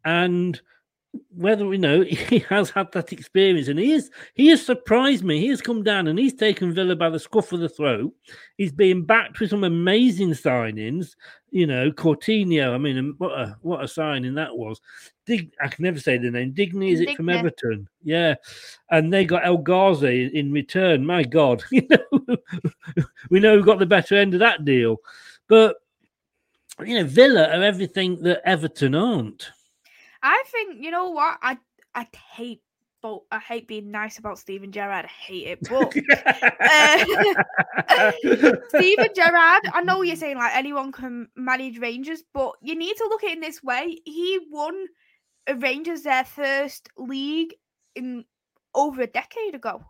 and whether we know he has had that experience, and he is he has surprised me. He has come down and he's taken Villa by the scruff of the throat. He's being backed with some amazing signings. You know, Coutinho. I mean, um, what a what a signing that was. Dig, I can never say the name. Digny is it from Everton? Yeah, and they got El Ghazi in return. My God, you know, we know who got the better end of that deal, but you know, Villa are everything that Everton aren't. I think you know what I I hate spoke. I hate being nice about Steven Gerrard. I hate it. But uh, Steven Gerrard, I know you're saying like anyone can manage Rangers, but you need to look at it in this way. He won Rangers their first league in over a decade ago.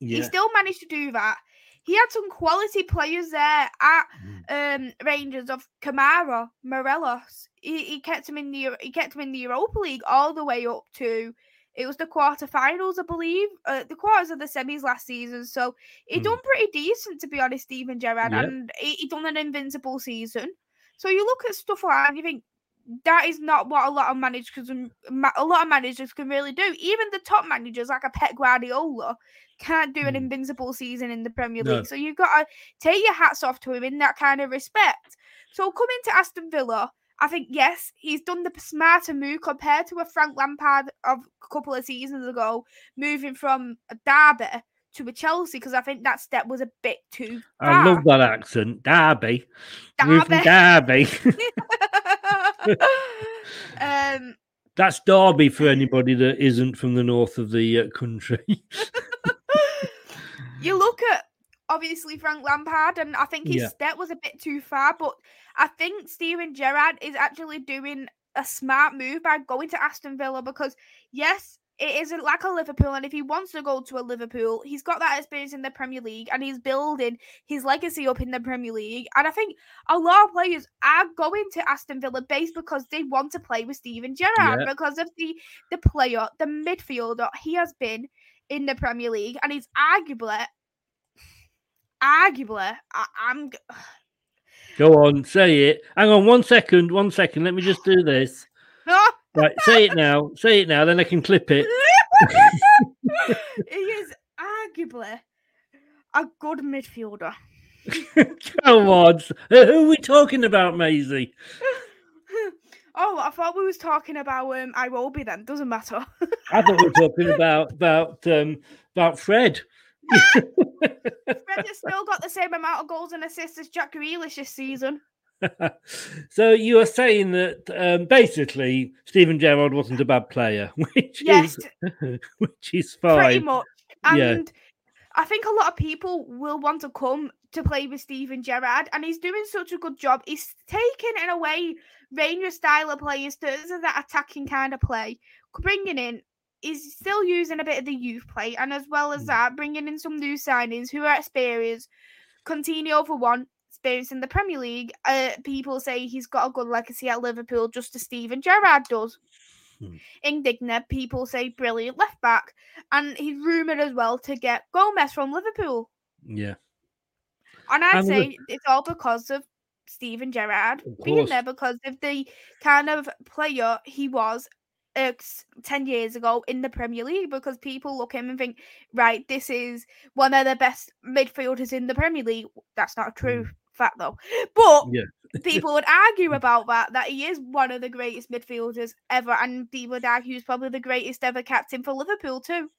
He still managed to do that. He had some quality players there at um, Rangers of Kamara, Morelos. He, he kept him in the he kept him in the Europa League all the way up to it was the quarterfinals, I believe, uh, the quarters of the semis last season. So he done pretty decent, to be honest, Steven Gerrard, Yep. and he, he done an invincible season. So you look at stuff like that and you think that is not what a lot of managers can, a lot of managers can really do. Even the top managers like a Pep Guardiola can't do an hmm. invincible season in the Premier No. League. So you've got to take your hats off to him in that kind of respect. So coming to Aston Villa, I think yes, he's done the smarter move compared to a Frank Lampard of a couple of seasons ago, moving from a Derby to a Chelsea because I think that step was a bit too far. I love that accent. Derby. Derby. Derby. um, That's Derby for anybody that isn't from the north of the uh, country. you look at obviously Frank Lampard, and I think his Yeah. step was a bit too far. But I think Steven Gerrard is actually doing a smart move by going to Aston Villa because yes, it isn't like a Liverpool, and if he wants to go to a Liverpool, he's got that experience in the Premier League, and he's building his legacy up in the Premier League. And I think a lot of players are going to Aston Villa based because they want to play with Steven Gerrard Yeah. because of the the player, the midfielder he has been in the Premier League, and he's arguably, arguably, I, I'm. Go on, say it. Hang on one second, one second. Let me just do this. Right, say it now. Say it now, then I can clip it. he is arguably a good midfielder. Come on. Who are we talking about, Maisie? Oh, I thought we was talking about um Iwobi then. Doesn't matter. I thought we were talking about about um about Fred. Fred has still got the same amount of goals and assists as Jack Grealish this season. so you are saying that um, basically Steven Gerrard wasn't a bad player, which Yes. is which is fine. Pretty much. And Yeah. I think a lot of people will want to come to play with Steven Gerrard, and he's doing such a good job. He's taking, in a way, Rangers style of players to to that attacking kind of play, bringing in. He's still using a bit of the youth play, and as well as that, bringing in some new signings who are experienced. Coutinho for one, experience in the Premier League. Uh, people say he's got a good legacy at Liverpool, just as Steven Gerrard does. Indigna, people say brilliant left back, and he's rumoured as well to get Gomez from Liverpool. Yeah. And I'd And say it's all because of Steven Gerrard being there because of the kind of player he was uh, 10 years ago in the Premier League because people look at him and think, right, this is one of the best midfielders in the Premier League. That's not true fact though. But Yeah. people would argue about that, that he is one of the greatest midfielders ever, and people would argue he's probably the greatest ever captain for Liverpool too.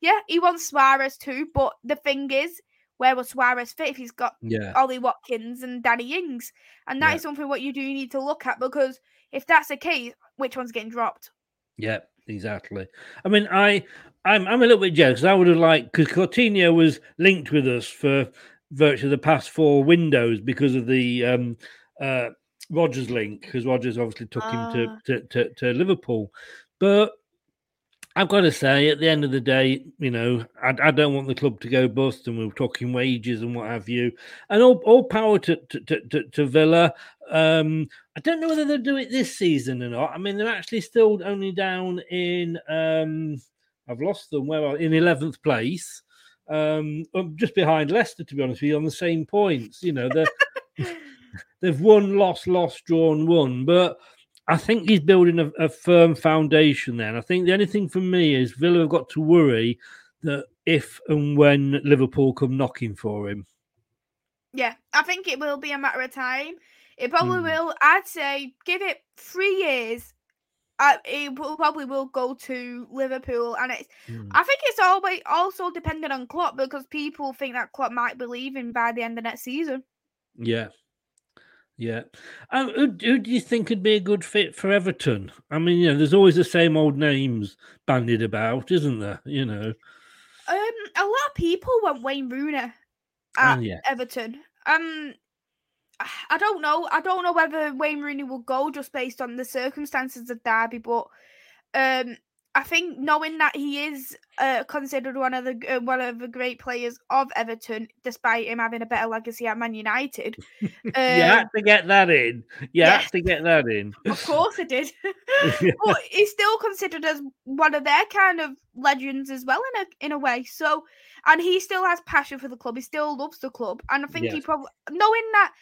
Yeah, he wants Suarez too, but the thing is, where will Suarez fit if he's got Yeah. Ollie Watkins and Danny Ings? And that is Yeah. something what you do need to look at because if that's the case, which one's getting dropped? Yeah, exactly. I mean, I, I'm, I'm a little bit jealous. I would have liked because Coutinho was linked with us for virtually the past four windows because of the um, uh, Rodgers link, because Rodgers obviously took him Ah. to, to, to to Liverpool. But I've got to say, at the end of the day, you know, I, I don't want the club to go bust, and we we're talking wages and what have you. And all, all power to to, to, to, to Villa. Um, I don't know whether they'll do it this season or not. I mean, they're actually still only down in. Um, I've lost them. Where are in eleventh place, um, just behind Leicester. To be honest with you, on the same points. You know, they've won, lost, lost, drawn, won, but. I think he's building a, a firm foundation there. And I think the only thing for me is Villa have got to worry that if and when Liverpool come knocking for him. Yeah, I think it will be a matter of time. It probably Hmm. will. I'd say give it three years. Uh, it will, probably will go to Liverpool, and it's. Hmm. I think it's always also dependent on Klopp because people think that Klopp might be leaving by the end of next season. Yeah. Yeah. Um, who, who do you think would be a good fit for Everton? I mean, you know, there's always the same old names bandied about, isn't there? You know. Um, a lot of people want Wayne Rooney at Oh, yeah. Everton. Um, I don't know. I don't know whether Wayne Rooney will go just based on the circumstances of Derby, but um, I think knowing that he is uh, considered one of the uh, one of the great players of Everton, despite him having a better legacy at Man United, you had um, to get that in. You yeah. had to get that in. of course it did. but he's still considered as one of their kind of legends as well in a in a way. So, and he still has passion for the club. He still loves the club, and I think he probably knowing that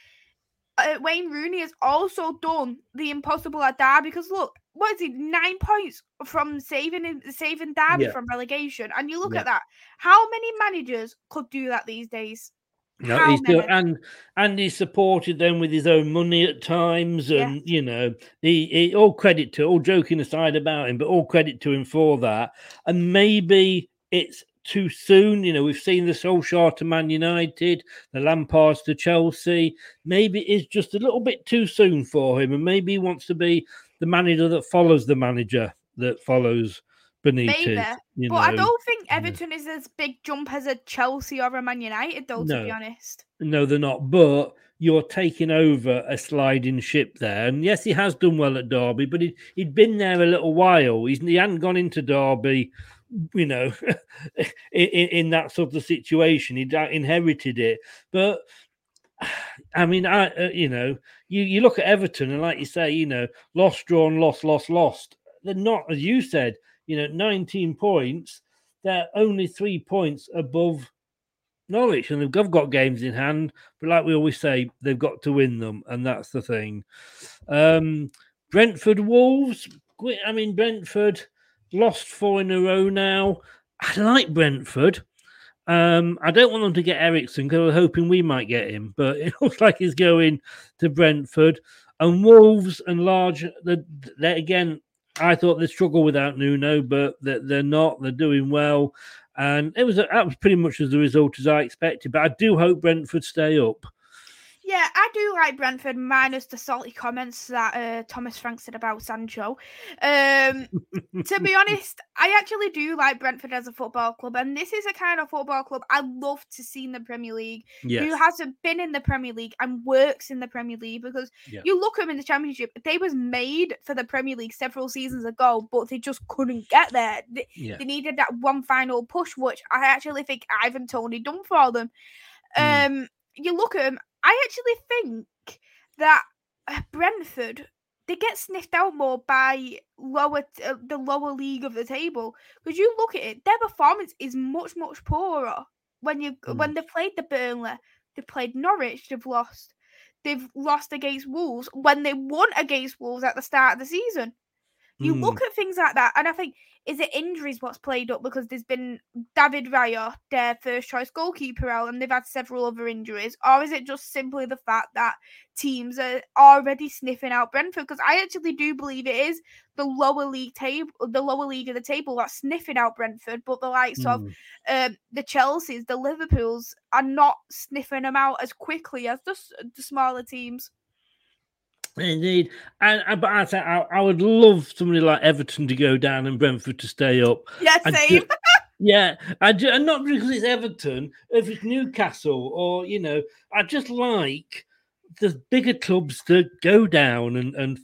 uh, Wayne Rooney has also done the impossible at Derby. Because look, what is he? Nine points from saving saving Derby Yeah. from relegation, and you look Yeah. at that. How many managers could do that these days? No, How he's still, and and he supported them with his own money at times, and you know, he, he all credit to all joking aside about him, but all credit to him for that. And maybe it's too soon. You know, we've seen the Solskjaer to Man United, the Lampards to Chelsea. Maybe it's just a little bit too soon for him, and maybe he wants to be the manager that follows the manager that follows Benitez. Maybe, you but I don't think Everton is as big jump as a Chelsea or a Man United, though. To be honest, No, they're not. But you're taking over a sliding ship there. And yes, he has done well at Derby, but he, he'd been there a little while. He's, he hadn't gone into Derby, you know, in, in, that sort of situation. Uh, inherited it. But I mean, I, uh, you know, you, you look at Everton and, like you say, you know, lost, drawn, lost, lost, lost. They're not, as you said, you know, 19 points. They're only three points above Norwich, and they've got games in hand. But like we always say, they've got to win them, and that's the thing. Um, Brentford Wolves. I mean, Brentford lost four in a row now. I like Brentford. Um, I don't want them to get Eriksen because I was hoping we might get him, but it looks like he's going to Brentford. And Wolves and Large, again. I thought they'd struggle without Nuno, but they're, they're not. They're doing well, and it was that was pretty much as the result as I expected. But I do hope Brentford stay up. Yeah, I do like Brentford, minus the salty comments that uh, Thomas Frank said about Sancho. Um, to be honest, I actually do like Brentford as a football club, and this is a kind of football club I love to see in the Premier League. Who hasn't been in the Premier League and works in the Premier League? Because Yeah. you look at them in the Championship, they was made for the Premier League several seasons ago, but they just couldn't get there. They, Yeah. they needed that one final push, which I actually think Ivan Toney done for them. Mm. Um, you look at them. I actually think that uh, Brentford they get sniffed out more by lower uh, the lower league of the table because you look at it, their performance is much much poorer when you when they played the Burnley, they played Norwich, they've lost. They've lost against Wolves when they won against Wolves at the start of the season. You look Mm. at things like that, and I think is it injuries what's played up because there's been David Raya, their first choice goalkeeper, out, and they've had several other injuries, or is it just simply the fact that teams are already sniffing out Brentford? Because I actually do believe it is the lower league table, the lower league of the table that's sniffing out Brentford, but the likes of Mm. um, the Chelseas, the Liverpools are not sniffing them out as quickly as the, the smaller teams. Indeed, and, and but I, say I, I would love somebody like Everton to go down and Brentford to stay up. Yeah, same. yeah, I do, and not because it's Everton, if it's Newcastle or you know, I just like the bigger clubs to go down and and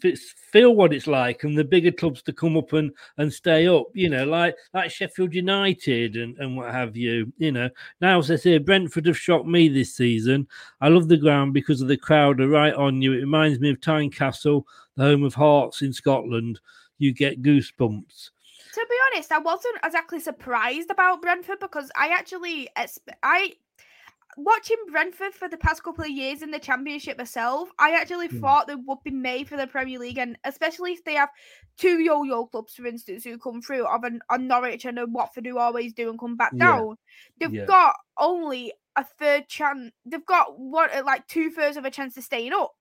feel what it's like, and the bigger clubs to come up and and stay up. You know, like like Sheffield United and and what have you. You know, now as I say, Brentford have shocked me this season. I love the ground because of the crowd are right on you. It reminds me of Tynecastle, the home of Hearts in Scotland. You get goosebumps. To be honest, I wasn't exactly surprised about Brentford because I actually I watching Brentford for the past couple of years in the Championship myself. I actually Hmm. thought they would be made for the Premier League, and especially if they have two yo-yo clubs, for instance, who come through of an a Norwich and a Watford who always do and come back Yeah. down. They've Yeah. got only a third chance. They've got what uh, like two thirds of a chance of staying up.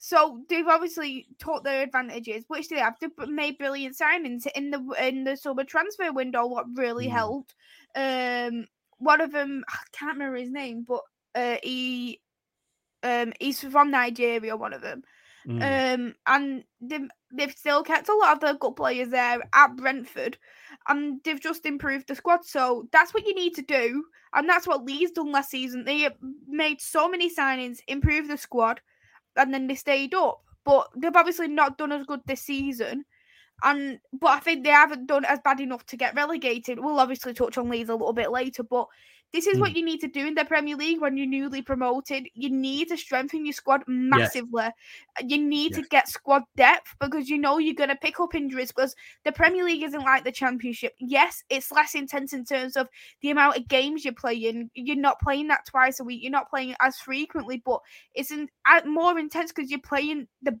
So they've obviously took their advantages, which they have. They've made brilliant signings in the in the summer transfer window. What really Mm. helped. Um, one of them I can't remember his name, but uh, he Um, he's from Nigeria, one of them. Mm. Um, and they've, they've still kept a lot of the good players there at Brentford, and they've just improved the squad. So that's what you need to do, and that's what Leeds done last season. They made so many signings, improved the squad, and then they stayed up. But they've obviously not done as good this season. And but I think they haven't done as bad enough to get relegated. We'll obviously touch on Leeds a little bit later, but this is what Mm. you need to do in the Premier League when you're newly promoted. You need to strengthen your squad massively. You need to get squad depth because you know you're going to pick up injuries because the Premier League isn't like the Championship. Yes, it's less intense in terms of the amount of games you're playing. You're not playing that twice a week. You're not playing as frequently, but it's in, uh, more intense because you're playing the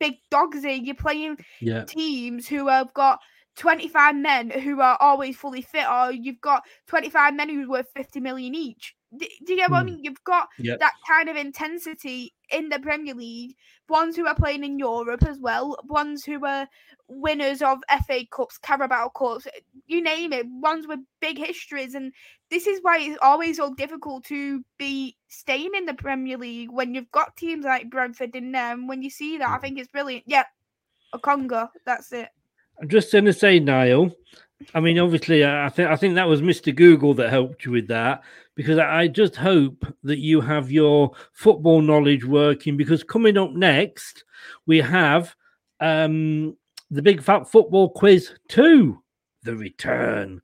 big dogs. You're playing Yeah. teams who have got 25 men who are always fully fit, or you've got 25 men who's worth 50 million each. Do, do you get what I Hmm. mean? You've got Yep. that kind of intensity in the Premier League. Ones who are playing in Europe as well, ones who are winners of FA Cups, Carabao Cups, you name it, ones with big histories. And this is why it's always so difficult to be staying in the Premier League when you've got teams like Brentford in there. And when you see that, I think it's brilliant. Yeah, a Congo, that's it. I'm just going to say, Niall. I mean, obviously, I think I think that was Mr. Google that helped you with that because I just hope that you have your football knowledge working. Because coming up next, we have um, the Big Fat Football Quiz Two, the return,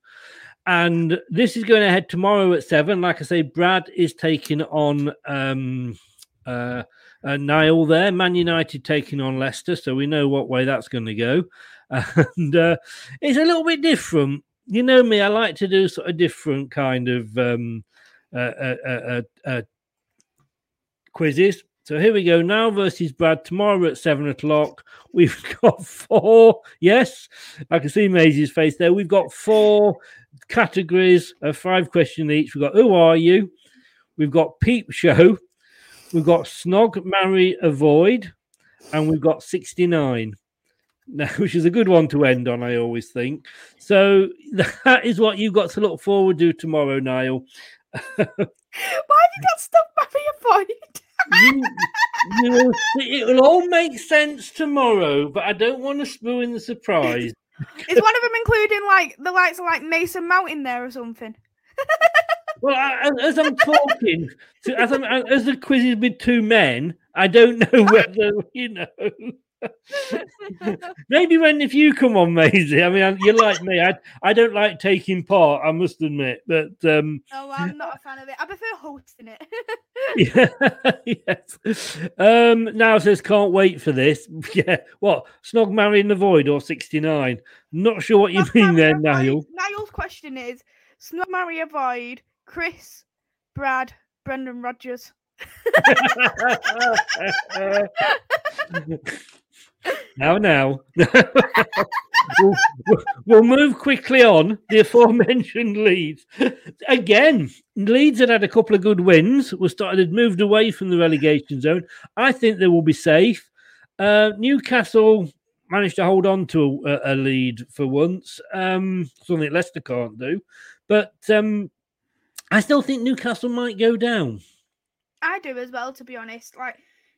and this is going ahead tomorrow at seven. Like I say, Brad is taking on um, uh, uh, Niall there. Man United taking on Leicester, so we know what way that's going to go. And uh, it's a little bit different. You know me, I like to do sort of different kind of um, uh, uh, uh, uh, uh, quizzes. So here we go. Now versus Brad tomorrow at seven o'clock. We've got four. Yes, I can see Maisie's face there. We've got four categories of five questions each. We've got Who Are You? We've got Peep Show. We've got Snog, Marry, Avoid. And we've got 69. Now, which is a good one to end on, I always think. So that is what you've got to look forward to tomorrow, Niall. Why have you got stuff Marry Avoid? you, you will it will all make sense tomorrow, but I don't want to ruin the surprise. Is one of them including like the likes of like Mason Mount in there or something? Well, I, as I'm talking, to, as I'm as the quiz is with two men, I don't know whether you know. Maybe when if you come on, Maisie. I mean, you're like me. I I don't like taking part. I must admit, but um, Oh, I'm not a fan of it. I prefer hosting it. yeah, yes. Um, now says can't wait for this. Yeah, what snog marry in the void or sixty nine? Not sure what you mean there, Niall. Niall's question is Snog Marry a void. Chris, Brad, Brendan Rodgers. Now, now. we'll, we'll- move quickly on the aforementioned Leeds. Again, Leeds had had a couple of good wins. We started had moved away from the relegation zone. I think they will be safe. Uh, Newcastle managed to hold on to a, a lead for once, um, something Leicester can't do. But um, I still think Newcastle might go down. I do as well, to be honest. Like,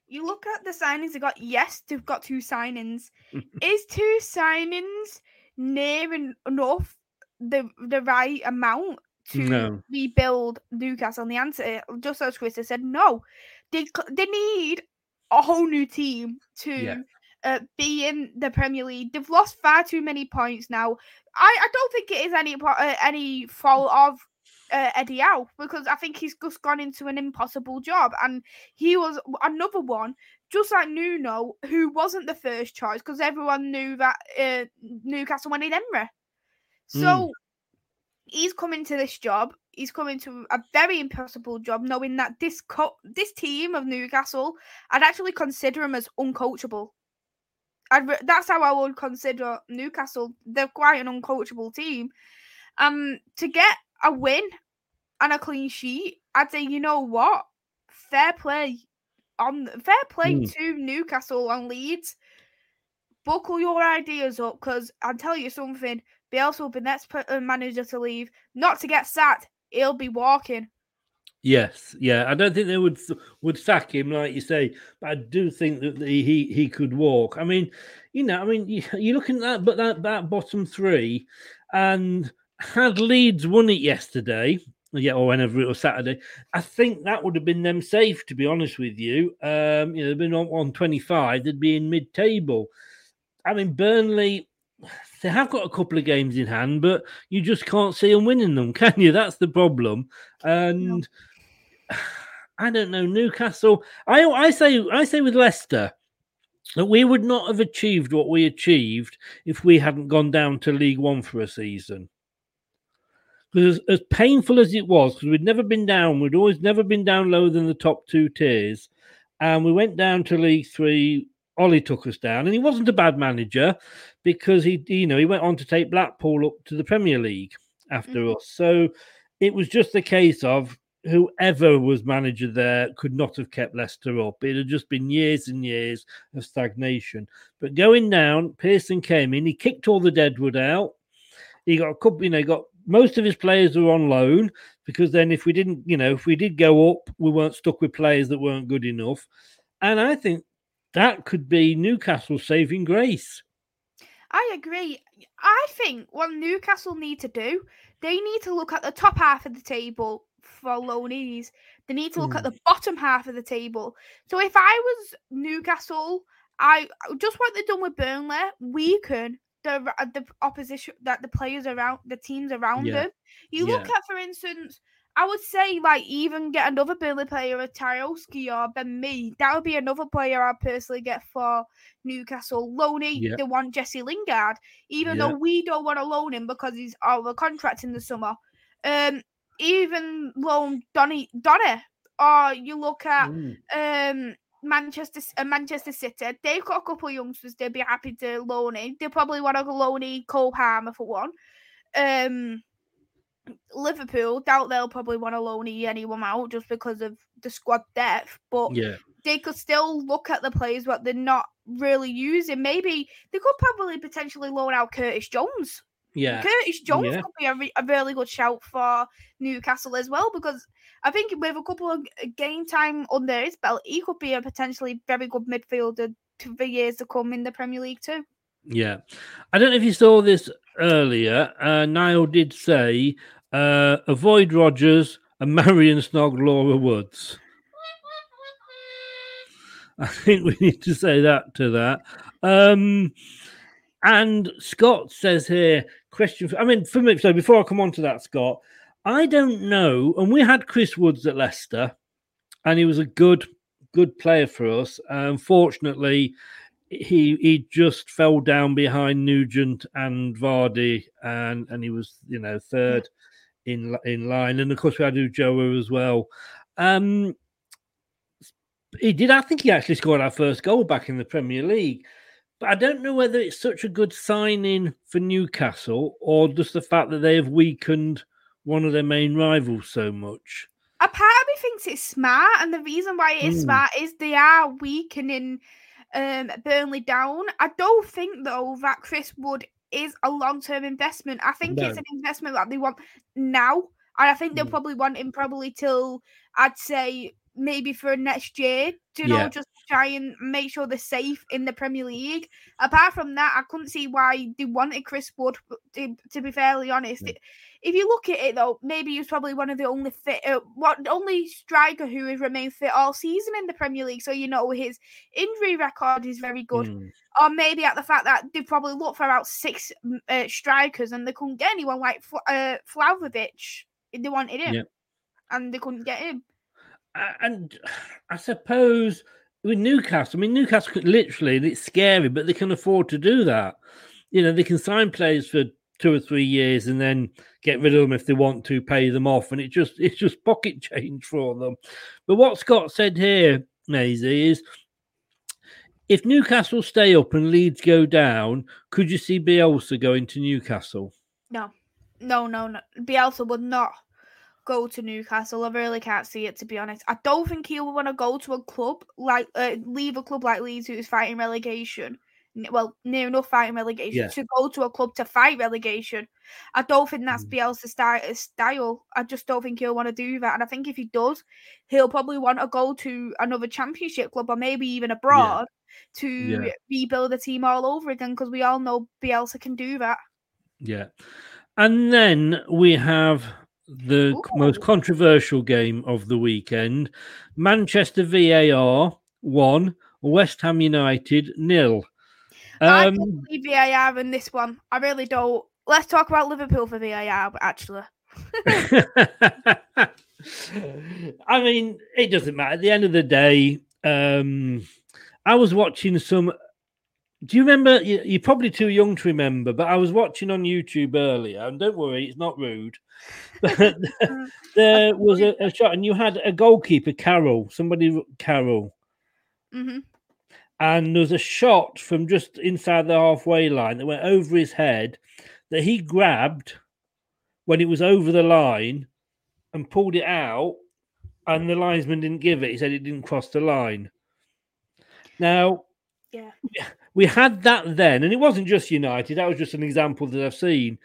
you look at the signings they got. Yes, they've got two signings. Is two signings near en- enough the the right amount to No. rebuild Newcastle? And the answer, just as Chris has said, no. They they need a whole new team to Yeah. uh, be in the Premier League. They've lost far too many points now. I, I don't think it is any uh, any fault of uh, Eddie Howe because I think he's just gone into an impossible job, and he was another one, just like Nuno, who wasn't the first choice because everyone knew that uh, Newcastle wanted Emery. So he's coming to this job. He's coming to a very impossible job, knowing that this co- this team of Newcastle, I'd actually consider him as uncoachable. I'd re- that's how I would consider Newcastle. They're quite an uncoachable team. Um, to get a win and a clean sheet, I'd say you know what, fair play on fair play Hmm. to Newcastle and Leeds. Buckle your ideas up because I'll tell you something. Bielsa will be next uh, manager to leave, not to get sacked. He'll be walking. Yes, yeah. I don't think they would would sack him, like you say, but I do think that he he, he could walk. I mean, you know, I mean, you, you're looking at that, but that that bottom three, and had Leeds won it yesterday, yeah, or whenever it was Saturday, I think that would have been them safe. To be honest with you, um, you know, they've been on, on 25, they'd be in mid-table. I mean, Burnley, they have got a couple of games in hand, but you just can't see them winning them, can you? That's the problem. And no. I don't know Newcastle. I I say I say with Leicester that we would not have achieved what we achieved if we hadn't gone down to League One for a season. Because as, as painful as it was, because we'd never been down, we'd always never been down lower than the top two tiers, and we went down to League Three. Ollie took us down, and he wasn't a bad manager because he, you know, he went on to take Blackpool up to the Premier League after mm-hmm. us. So it was just a case of whoever was manager there could not have kept Leicester up. It had just been years and years of stagnation. But going down, Pearson came in, he kicked all the deadwood out. He got a couple, you know, got most of his players were on loan because then if we didn't, you know, if we did go up, we weren't stuck with players that weren't good enough. And I think that could be Newcastle saving grace. I agree. I think what Newcastle need to do, they need to look at the top half of the table for loanees. They need to look mm. at the bottom half of the table. So if I was Newcastle, I just what they've done with Burnley, weaken the uh, the opposition that the players around the teams around yeah. them. You yeah. look at, for instance, I would say like even get another Burnley player, a Tarkowski or Ben Mee. That would be another player I'd personally get for Newcastle. Loney, yeah. they want Jesse Lingard, even though we don't want to loan him because he's out of a contract in the summer. Um, even loan Donny Donny, or you look at mm. um Manchester uh, Manchester City, they've got a couple of youngsters they'd be happy to loan in. They probably want to loan in Cole Palmer for one. Um, Liverpool, doubt they'll probably want to loan anyone out just because of the squad depth. But yeah. they could still look at the players what they're not really using. Maybe they could probably potentially loan out Curtis Jones. Yeah, Curtis Jones yeah. could be a, re- a really good shout for Newcastle as well because I think with a couple of game time under his belt, he could be a potentially very good midfielder to the years to come in the Premier League too. Yeah, I don't know if you saw this earlier. Uh, Niall did say uh, avoid Rodgers and Marion Snog Laura Woods. I think we need to say that to that. Um, and Scott says here, question. For, I mean, for me, so before I come on to that, Scott, I don't know. And we had Chris Woods at Leicester, and he was a good, good player for us. Unfortunately, he he just fell down behind Nugent and Vardy, and and he was you know third in in line. And of course, we had Ulloa as well. Um, he did. I think he actually scored our first goal back in the Premier League. But I don't know whether it's such a good signing for Newcastle or just the fact that they have weakened one of their main rivals so much. A part of me thinks it's smart, and the reason why it is mm. smart is they are weakening um, Burnley down. I don't think though that Chris Wood is a long term investment. I think no. it's an investment that they want now, and I think they'll mm. probably want him probably till I'd say maybe for next year. Do you yeah. know just try and make sure they're safe in the Premier League. Apart from that, I couldn't see why they wanted Chris Wood. To, to be fairly honest, yeah. if you look at it though, maybe he's probably one of the only fit, uh, what only striker who has remained fit all season in the Premier League. So you know his injury record is very good. Mm. Or maybe at the fact that they probably looked for about six uh, strikers and they couldn't get anyone like uh, Vlahovic. They wanted him, yeah. and they couldn't get him. And I suppose with Newcastle, I mean, Newcastle could literally, it's scary, but they can afford to do that. You know, they can sign players for two or three years and then get rid of them if they want to, pay them off, and it just it's just pocket change for them. But what Scott said here, Maisie, is if Newcastle stay up and Leeds go down, could you see Bielsa going to Newcastle? No, no, no, no. Bielsa would not go to Newcastle. I really can't see it to be honest. I don't think he would want to go to a club like uh, leave a club like Leeds who's fighting relegation well, near enough fighting relegation Yeah. to go to a club to fight relegation. I don't think that's Bielsa's sty- style. I just don't think he'll want to do that. And I think if he does, he'll probably want to go to another championship club or maybe even abroad to Yeah. rebuild the team all over again because we all know Bielsa can do that. Yeah. And then we have the c- most controversial game of the weekend Manchester VAR 1, West Ham United nil. I Um, don't believe VAR in this one. I really don't. Let's talk about Liverpool for VAR, but actually. I mean, it doesn't matter. At the end of the day, um, I was watching some. Do you remember? you- You're probably too young to remember, but I was watching on YouTube earlier, and don't worry, it's not rude. But there was a, a shot, and you had a goalkeeper, Carroll, somebody, Carroll, hmm and there was a shot from just inside the halfway line that went over his head that he grabbed when it was over the line and pulled it out, and the linesman didn't give it. He said it didn't cross the line. Now, Yeah. we had that then, and it wasn't just United. That was just an example that I've seen.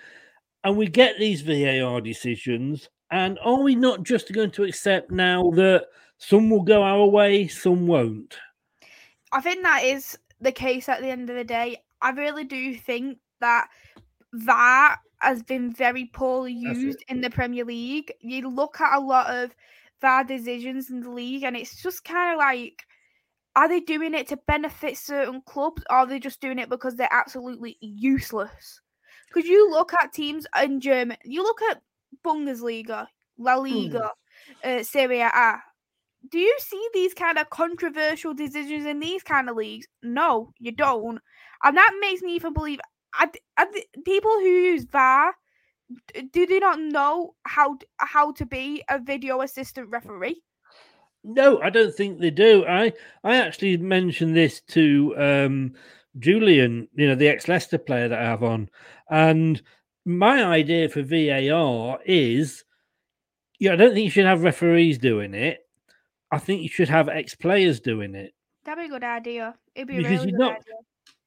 And we get these VAR decisions, and are we not just going to accept now that some will go our way, some won't? I think that is the case at the end of the day. I really do think that VAR has been very poorly used in the Premier League. You look at a lot of VAR decisions in the league, and it's just kind of like, are they doing it to benefit certain clubs, or are they just doing it because they're absolutely useless? Because you look at teams in Germany, you look at Bundesliga, La Liga, uh, Serie A. Do you see these kind of controversial decisions in these kind of leagues? No, you don't. And that makes me even believe are the people who use VAR do they not know how how to be a video assistant referee? No, I don't think they do. I I actually mentioned this to um, Julian, you know, the ex Leicester player that I have on, and my idea for VAR is, yeah, I don't think you should have referees doing it. I think you should have ex players doing it. That'd be a good idea. It'd be a Because really you're good not- idea.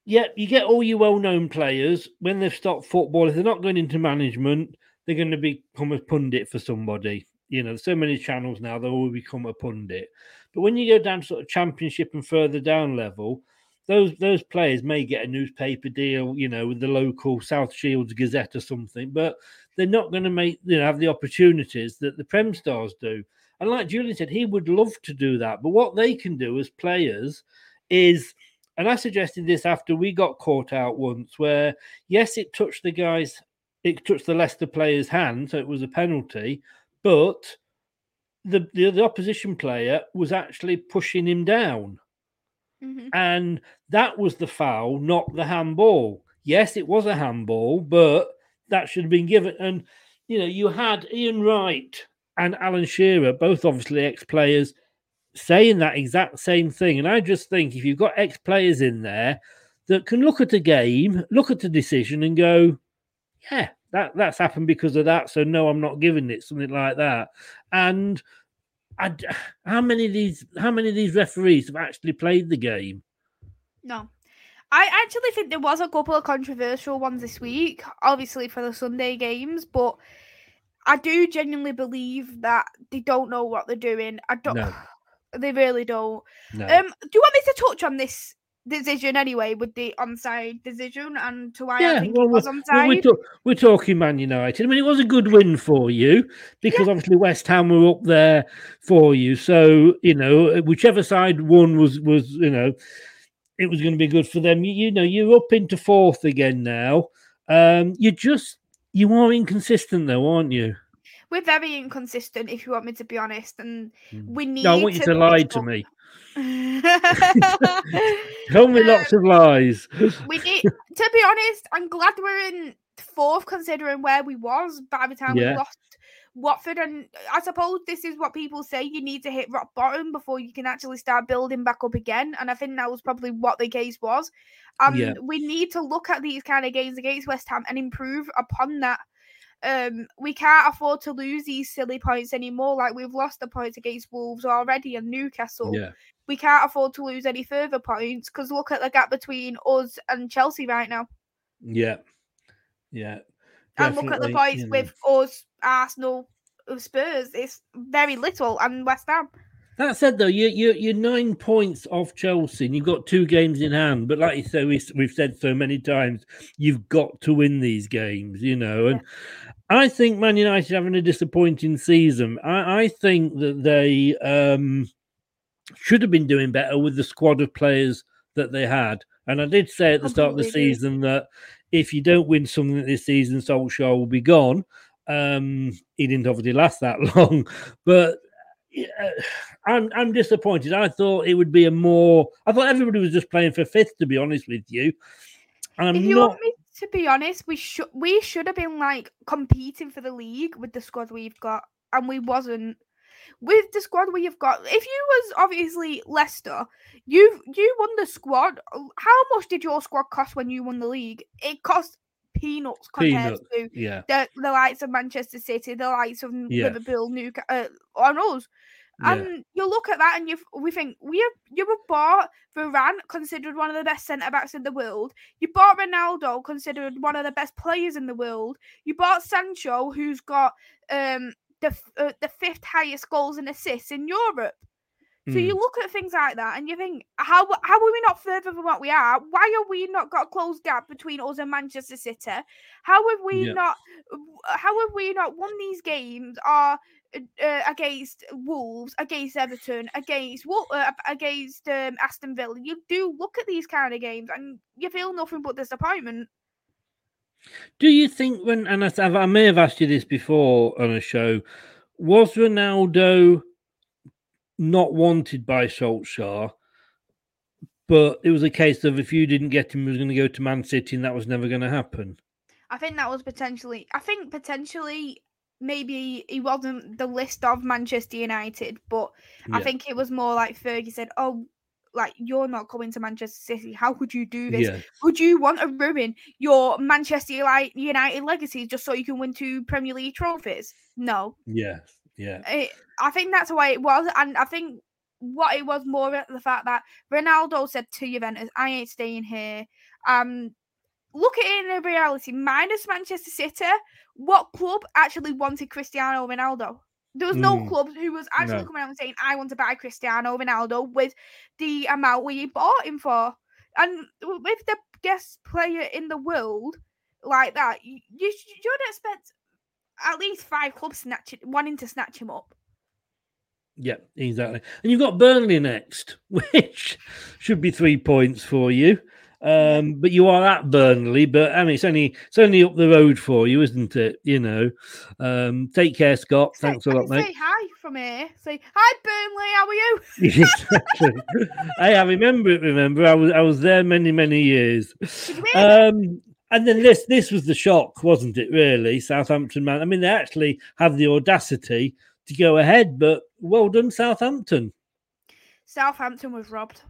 Yeah, you get all your well-known players when they've stopped football. If they're not going into management, they're going to become a pundit for somebody. You know, there's so many channels now they will all become a pundit. But when you go down to sort of championship and further down level, those those players may get a newspaper deal, you know, with the local South Shields Gazette or something, but they're not going to make you know have the opportunities that the Prem stars do. And like Julian said, he would love to do that, but what they can do as players is and I suggested this after we got caught out once, where yes, it touched the guy's, it touched the Leicester player's hand, so it was a penalty, but the the, the opposition player was actually pushing him down, Mhm. and that was the foul, not the handball. Yes, it was a handball, but that should have been given. And you know, you had Ian Wright and Alan Shearer, both obviously ex-players, saying that exact same thing. And I just think if you've got ex players in there that can look at a game, look at a decision, and go, yeah, that, that's happened because of that. So no, I'm not giving it something like that. And I, how many of these how many of these referees have actually played the game? No. I actually think there was a couple of controversial ones this week, obviously for the Sunday games, but I do genuinely believe that they don't know what they're doing. I don't No. they really don't. No. Um do you want me to touch on this decision anyway with the onside decision and to why I think well, it was we're, onside? we're, talk- we're talking Man United. I mean, it was a good win for you because obviously West Ham were up there for you. So you know, whichever side won was was you know, it was going to be good for them. You, you know, you're up into fourth again now. Um, you just you are inconsistent though, aren't you? We're very inconsistent, if you want me to be honest, and mm. we need. No, I want you to pick lie it to me. Tell me lots of um, lies. we need to be honest. I'm glad we're in fourth, considering where we was by the time Yeah. we lost Watford. And I suppose this is what people say: you need to hit rock bottom before you can actually start building back up again. And I think that was probably what the case was. And Yeah. we need to look at these kind of games against West Ham and improve upon that. Um, we can't afford to lose these silly points anymore. Like we've lost the points against Wolves already and Newcastle Yeah. we can't afford to lose any further points because look at the gap between us and Chelsea right now. Yeah, yeah. And look at the points know. with us, Arsenal, uh, Spurs. It's very little, and West Ham. That said, though, you you you're nine points off Chelsea, and you've got two games in hand. But like you say, we, we've said so many times, you've got to win these games, you know. And I think Man United having a disappointing season. I, I think that they um, should have been doing better with the squad of players that they had. And I did say at the start of the season that if you don't win something this season, Solskjaer will be gone. Um, he didn't obviously last that long, but yeah, I'm I'm disappointed. I thought it would be a more. I thought everybody was just playing for fifth, to be honest with you. And I'm if you not. want me to be honest, we should we should have been like competing for the league with the squad we've got, and we wasn't. With the squad we've got, if you was obviously Leicester, you you won the squad. How much did your squad cost when you won the league? It cost peanuts compared Peanuts, to yeah. the, the likes of Manchester City, the likes of Yeah. Liverpool, Newcastle, uh, on us. Yeah. And you look at that and you we think we have you were bought Varane, considered one of the best centre backs in the world. You bought Ronaldo, considered one of the best players in the world. You bought Sancho, who's got um the uh, the fifth highest goals and assists in Europe. So you Mm. look at things like that and you think, how how are we not further than what we are? Why are we not got a close gap between us and Manchester City? How have we Yeah. not? How have we not won these games? Are uh, against Wolves, against Everton, against uh, against um, Aston Villa? You do look at these kind of games and you feel nothing but disappointment. Do you think when and I, I may have asked you this before on a show, was Ronaldo not wanted by Solskjaer? But it was a case of if you didn't get him, he was going to go to Man City, and that was never going to happen. I think that was potentially. I think potentially maybe he wasn't the list of Manchester United, but I think it was more like Fergie said, "Oh, like you're not coming to Manchester City. How could you do this? Yeah. Would you want to ruin your Manchester United legacy just so you can win two Premier League trophies? No, Yeah, yeah, it, I think that's the way it was, and I think what it was more the fact that Ronaldo said to Juventus, "I ain't staying here." Um, look at it in reality. Minus Manchester City, what club actually wanted Cristiano Ronaldo? There was no Mm, club who was actually no. coming out and saying, "I want to buy Cristiano Ronaldo with the amount we bought him for." And with the best player in the world like that, you, you should expect at least five clubs snatching, wanting to snatch him up. yeah, exactly. And you've got Burnley next, which should be three points for you. Um, but you are at Burnley, but I mean it's only it's only up the road for you, isn't it? You know. Um, take care, Scott. Thanks a lot, mate. say hi from here. Say hi, Burnley. How are you? exactly. hey, I remember it. Remember, I was I was there many many years. Um, and then this this was the shock, wasn't it? Really, Southampton man. I mean, they actually have the audacity to go ahead, but well done, Southampton. Southampton was robbed.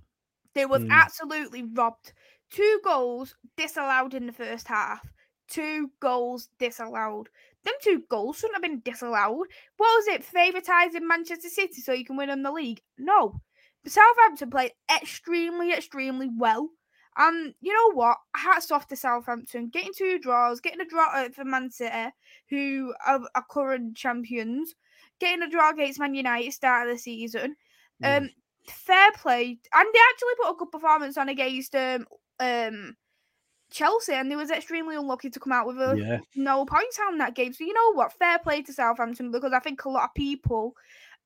They was Hmm. absolutely robbed. Two goals disallowed in the first half. Two goals disallowed. Them two goals shouldn't have been disallowed. What was it? Favoritising Manchester City so you can win them the league? No. But Southampton played extremely, extremely well. And you know what? Hats off to Southampton. Getting two draws, getting a draw for Man City, who are, are current champions, getting a draw against Man United start of the season. Um, fair play, and they actually put a good performance on against um um Chelsea, and they was extremely unlucky to come out with a Yeah. no points on that game. So you know what? Fair play to Southampton because I think a lot of people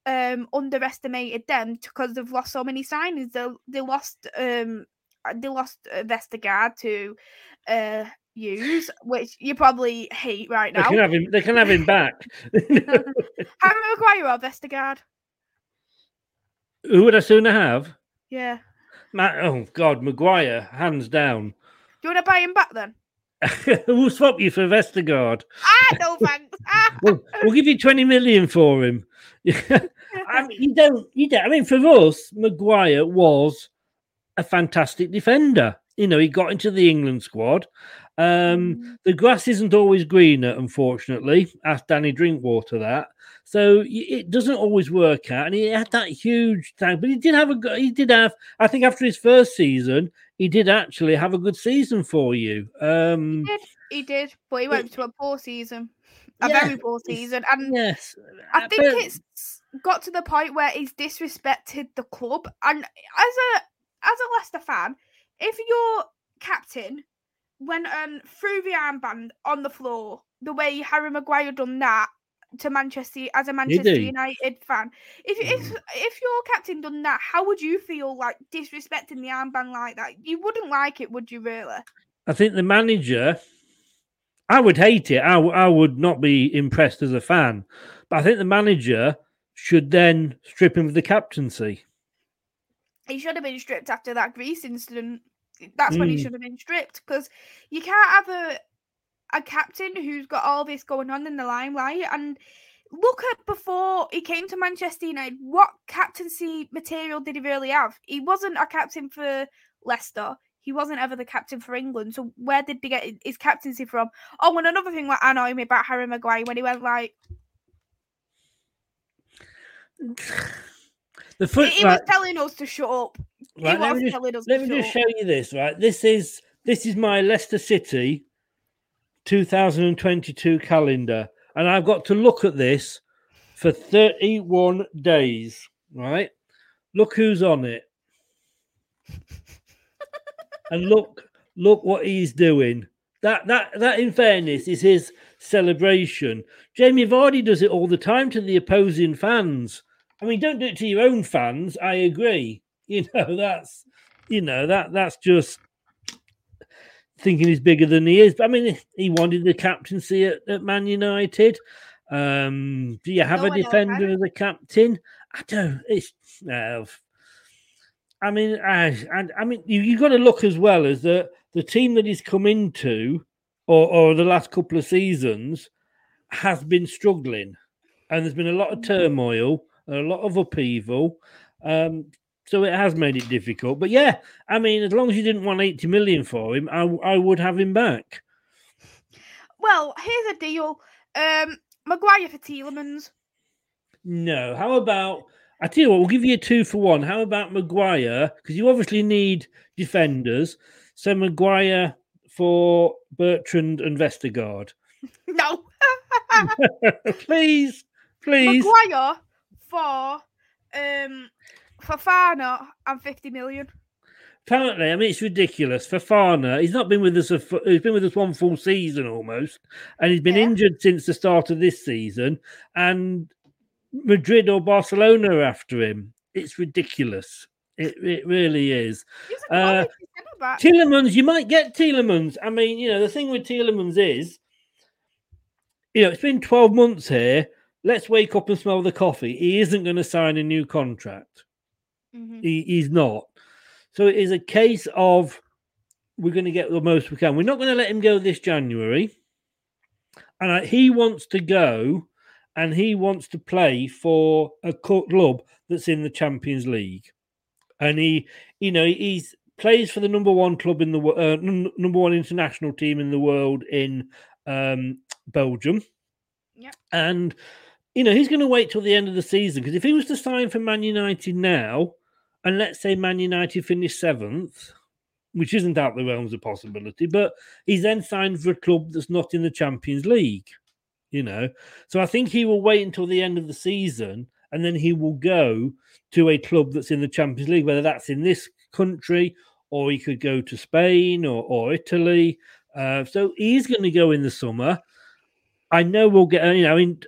um underestimated them because they've lost so many signings. They they lost um they lost uh, Vestergaard to uh use, which you probably hate right They now. can have him. They can have him back. Harry Maguire or Vestergaard? Who would I sooner have? Yeah. Ma- oh God, Maguire, hands down. Do you want to buy him back then? we'll swap you for Vestergaard. Ah, no thanks. Ah. We'll, we'll give you twenty million for him. I mean, you don't. You don't. I mean, for us, Maguire was a fantastic defender. You know, he got into the England squad. Um, the grass isn't always greener, unfortunately. Ask Danny Drinkwater that. So it doesn't always work out. And he had that huge tank, but he did have a he did have. I think after his first season, he did actually have a good season for you. Um, He did, he did, but he went to a poor season, a Yeah, very poor season, and yes, I think but- it's got to the point where he's disrespected the club. And as a as a Leicester fan, if your captain went and threw the armband on the floor the way Harry Maguire done that to Manchester as a Manchester? United fan, if if if your captain done that, how would you feel like disrespecting the armband like that? You wouldn't like it, would you? Really? I think the manager, I would hate it. I, I would not be impressed as a fan. But I think the manager should then strip him of the captaincy. he should have been stripped after that Greece incident. That's when he Mm. should have been stripped because you can't have a a captain who's got all this going on in the limelight. And look at before he came to Manchester United, what captaincy material did he really have? He wasn't a captain for Leicester. He wasn't ever the captain for England. So where did he get his captaincy from? Oh, and another thing that annoyed me about Harry Maguire when he went like The foot, he, he right, was telling us to shut up. Right, let was me telling just, us let me just up. show you this. Right, this is this is my Leicester City 2022 calendar, and I've got to look at this for 31 days. Right, look who's on it, and look look what he's doing. That that that, in fairness, is his celebration. Jamie Vardy does it all the time to the opposing fans. I mean, don't do it to your own fans. I agree. You know, that's you know that that's just thinking he's bigger than he is. But I mean, he wanted the captaincy at, at Man United. Um, do you have No a defender as a captain? I don't. It's no. I mean, I, I, I mean, you you got to look as well as the the team that he's come into, or or the last couple of seasons, has been struggling, and there's been a lot of turmoil, and a lot of upheaval. Um, so it has made it difficult. But yeah, I mean, as long as you didn't want 80 million for him, I, I would have him back. Well, here's a deal. Um, Maguire for Tielemans. No. How about I tell you what, we'll give you a two for one. How about Maguire? Because you obviously need defenders. So Maguire for Bertrand and Vestergaard. No, please, please. Maguire for um Fofana and fifty million. Apparently, I mean, it's ridiculous. Fofana, he's not been with us. A, he's been with us one full season almost, and he's been injured since the start of this season. And Madrid or Barcelona are after him. It's ridiculous. It, it really is. Uh, Tielemans, you might get Tielemans. I mean, you know, the thing with Tielemans is, you know, it's been 12 months here. Let's wake up and smell the coffee. He isn't going to sign a new contract. He, he's not. So it is a case of we're going to get the most we can. We're not going to let him go this January. And I, he wants to go and he wants to play for a club that's in the Champions League. And he, you know, he's plays for the number one club in the uh, n- number one international team in the world in um, Belgium. Yep. And you know, he's going to wait till the end of the season because if he was to sign for Man United now, and let's say Man United finish seventh, which isn't out the realms of possibility, but he's then signed for a club that's not in the Champions League, you know. So I think he will wait until the end of the season and then he will go to a club that's in the Champions League, whether that's in this country or he could go to Spain or, or Italy. Uh, so he's going to go in the summer. I know we'll get, you know, I mean,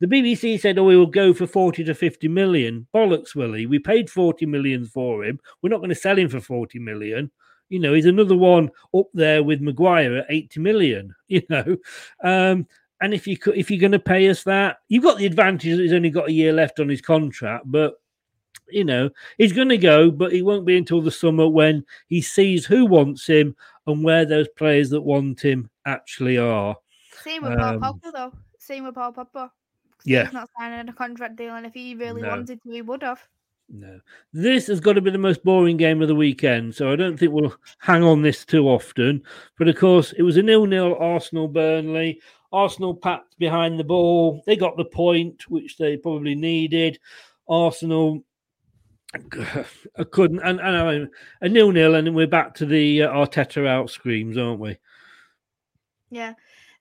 the BBC said, oh, we will go for 40 to 50 million. Bollocks, Willie. We paid 40 million for him. We're not going to sell him for 40 million. You know, he's another one up there with Maguire at 80 million, you know. Um, and if you could, if you're going to pay us that, you've got the advantage that he's only got a year left on his contract, but you know, he's going to go, but he won't be until the summer when he sees who wants him and where those players that want him actually are. Same with Paul Um, Pogba though. Same with Paul Pogba. Yeah. He's not signing a contract deal, and if he really No. wanted to, he would have. No. This has got to be the most boring game of the weekend, so I don't think we'll hang on this too often. But of course, it was a nil-nil Arsenal Burnley. Arsenal packed behind the ball. They got the point, which they probably needed. Arsenal I couldn't, and, and I mean, a nil-nil, and we're back to the uh, Arteta out screams, aren't we? Yeah.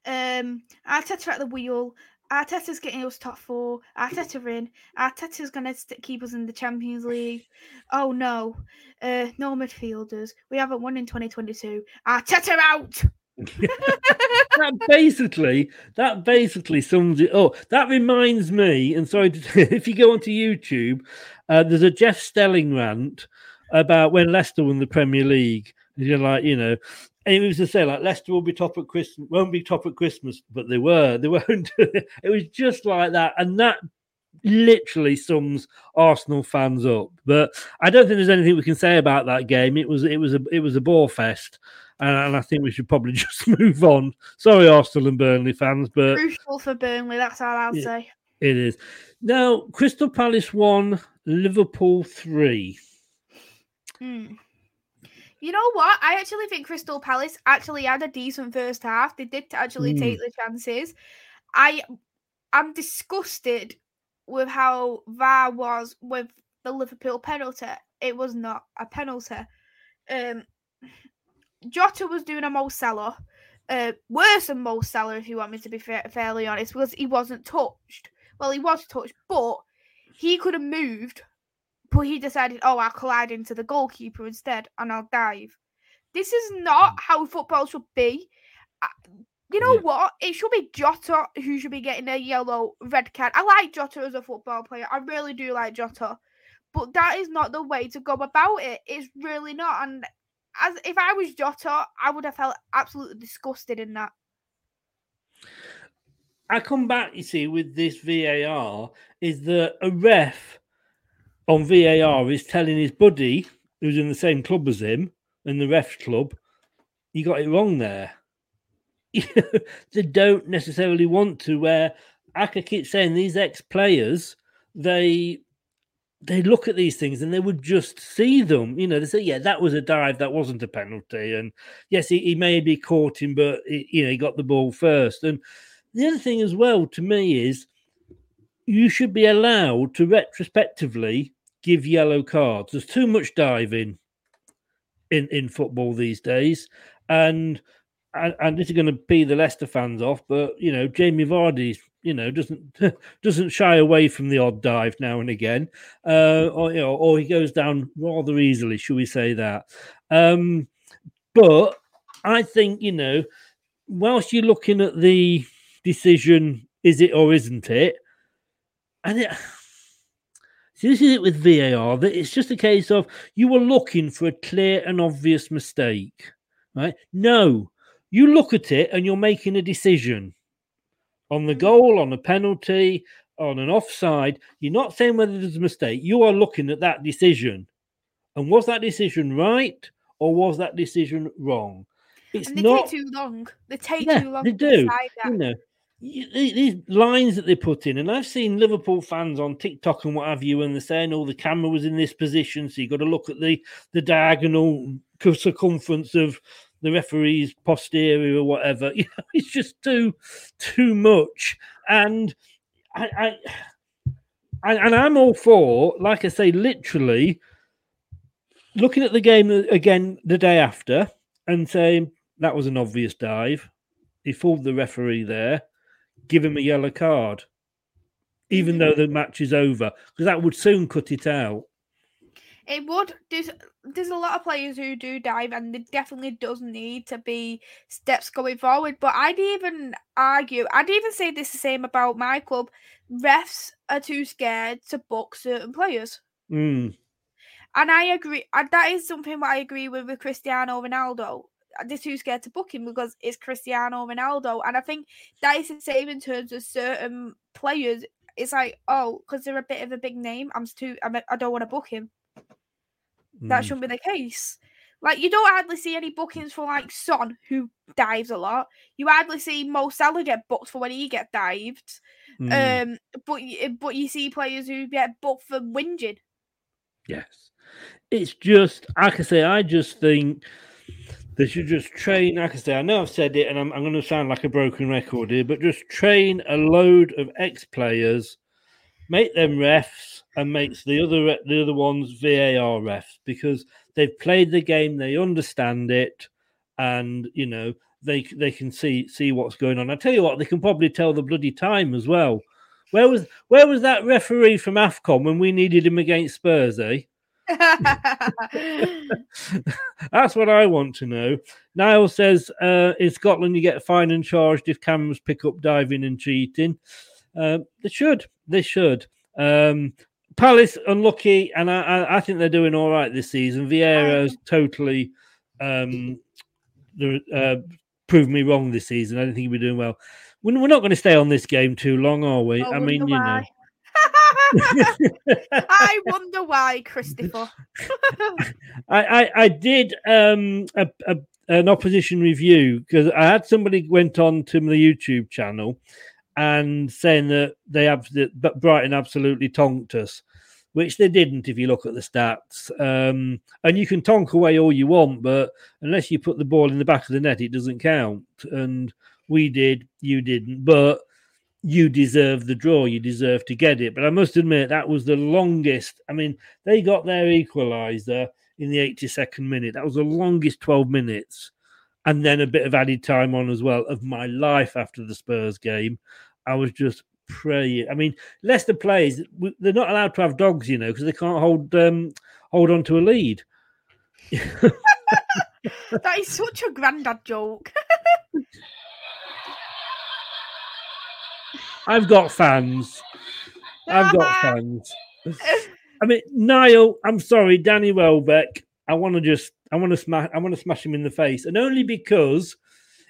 Um, Arteta at the wheel. Arteta's getting us top four. Arteta in. Arteta's going to keep us in the Champions League. Oh no, uh, no midfielders. We haven't won in 2022. Arteta out. that basically that basically sums it up. That reminds me, and sorry, if you go onto YouTube, uh, there's a Jeff Stelling rant about when Leicester won the Premier League. You're like, you know, and it was to say like Leicester will be top at Christmas, won't be top at Christmas, but they were. They weren't. it was just like that, and that literally sums Arsenal fans up. But I don't think there's anything we can say about that game. It was it was a it was a bore fest, and, and I think we should probably just move on. Sorry, Arsenal and Burnley fans, but crucial for Burnley. That's all I'll it, say. It is now. Crystal Palace one, Liverpool three. Hmm. You know what? I actually think Crystal Palace actually had a decent first half. They did actually mm. take the chances. I I'm disgusted with how VAR was with the Liverpool penalty. It was not a penalty. Um, Jota was doing a Mo Salah, uh, worse than Mo Salah, if you want me to be fa- fairly honest, because he wasn't touched. Well, he was touched, but he could have moved but he decided, oh, I'll collide into the goalkeeper instead and I'll dive. This is not mm. how football should be. You know yeah. what? It should be Jota who should be getting a yellow red card. I like Jota as a football player. I really do like Jota. But that is not the way to go about it. It's really not. And as if I was Jota, I would have felt absolutely disgusted in that. I come back, you see, with this VAR is that a ref on VAR is telling his buddy who's in the same club as him in the ref club, you got it wrong there. they don't necessarily want to. Where Aka keeps saying these ex players, they they look at these things and they would just see them. You know, they say, "Yeah, that was a dive. That wasn't a penalty." And yes, he, he maybe caught him, but he, you know, he got the ball first. And the other thing as well to me is you should be allowed to retrospectively give yellow cards. There's too much diving in in football these days, and and, and this is going to be the Leicester fans off. But you know, Jamie Vardy, you know, doesn't doesn't shy away from the odd dive now and again, uh, or you know, or he goes down rather easily, should we say that? Um, but I think you know, whilst you're looking at the decision, is it or isn't it? And it, see, this is it with VAR. That it's just a case of you were looking for a clear and obvious mistake, right? No, you look at it and you're making a decision on the mm-hmm. goal, on a penalty, on an offside. You're not saying whether there's a mistake. You are looking at that decision, and was that decision right or was that decision wrong? It's and they not... take too long. They take yeah, too long. They do. You know, these lines that they put in, and I've seen Liverpool fans on TikTok and what have you, and they're saying, "Oh, the camera was in this position, so you got to look at the the diagonal circumference of the referee's posterior or whatever." It's just too too much, and I, I and I'm all for, like I say, literally looking at the game again the day after and saying that was an obvious dive. He fooled the referee there give him a yellow card, even though the match is over, because that would soon cut it out. It would. There's there's a lot of players who do dive, and there definitely does need to be steps going forward. But I'd even argue, I'd even say this the same about my club. Refs are too scared to book certain players. Mm. And I agree. That is something that I agree with with Cristiano Ronaldo they're too scared to book him because it's Cristiano Ronaldo. And I think that is the same in terms of certain players. It's like, oh, because they're a bit of a big name, I'm too, I'm, I don't want to book him. Mm. That shouldn't be the case. Like you don't hardly see any bookings for like Son, who dives a lot. You hardly see Mo Salah get booked for when he get dived. Mm. Um, but but you see players who get booked for whinging. Yes. It's just, like I say, I just think they should just train. Like I say, I know I've said it and I'm, I'm going to sound like a broken record here, but just train a load of ex players, make them refs, and makes the other the other ones VAR refs because they've played the game, they understand it, and you know they they can see see what's going on. I tell you what, they can probably tell the bloody time as well. Where was where was that referee from Afcon when we needed him against Spurs? Eh? That's what I want to know. Niall says uh, in Scotland you get fined and charged if cameras pick up diving and cheating. Uh, they should. They should. Um, Palace unlucky, and I, I, I, think they're doing all right this season. Vieira's totally um, uh, proved me wrong this season. I don't think he'll be doing well. We're, not going to stay on this game too long, are we? I, I mean, you know. I wonder why, Christopher. I, I, I did um, a, a, an opposition review because I had somebody went on to my YouTube channel and saying that they have that Brighton absolutely tonked us, which they didn't if you look at the stats. Um, and you can tonk away all you want, but unless you put the ball in the back of the net, it doesn't count. And we did, you didn't, but you deserve the draw. You deserve to get it. But I must admit that was the longest. I mean, they got their equaliser in the 82nd minute. That was the longest 12 minutes and then a bit of added time on as well of my life after the Spurs game. I was just praying. I mean, Leicester players they're not allowed to have dogs, you know, because they can't hold um, hold on to a lead. that is such a granddad joke. I've got fans. I've got fans. I mean, Niall, I'm sorry, Danny Welbeck. I want to just I want to smash. I want to smash him in the face, and only because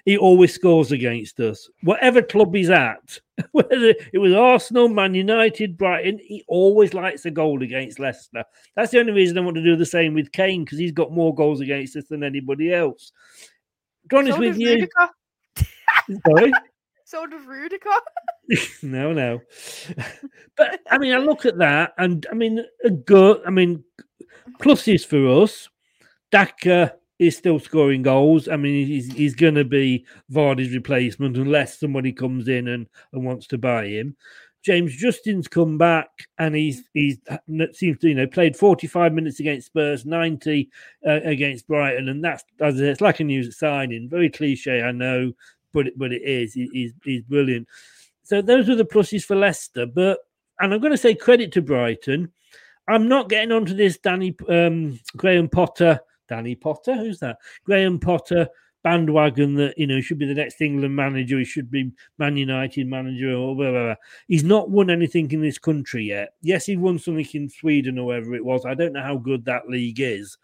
he always scores against us. Whatever club he's at, whether it was Arsenal, Man United, Brighton, he always likes a goal against Leicester. That's the only reason I want to do the same with Kane because he's got more goals against us than anybody else. To honest so with you, sorry. So does Rudiger. no, no. but I mean, I look at that, and I mean, a good. I mean, pluses for us Daka is still scoring goals. I mean, he's, he's going to be Vardy's replacement unless somebody comes in and, and wants to buy him. James Justin's come back and he's he's seems to you know played 45 minutes against Spurs, 90 uh, against Brighton, and that's as it's like a new signing. Very cliche, I know, but but it is. He, he's he's brilliant. So those are the pluses for Leicester. But and I'm going to say credit to Brighton. I'm not getting onto this Danny um, Graham Potter Danny Potter. Who's that? Graham Potter bandwagon that you know should be the next England manager. He should be Man United manager or whatever. He's not won anything in this country yet. Yes, he won something in Sweden or wherever it was. I don't know how good that league is,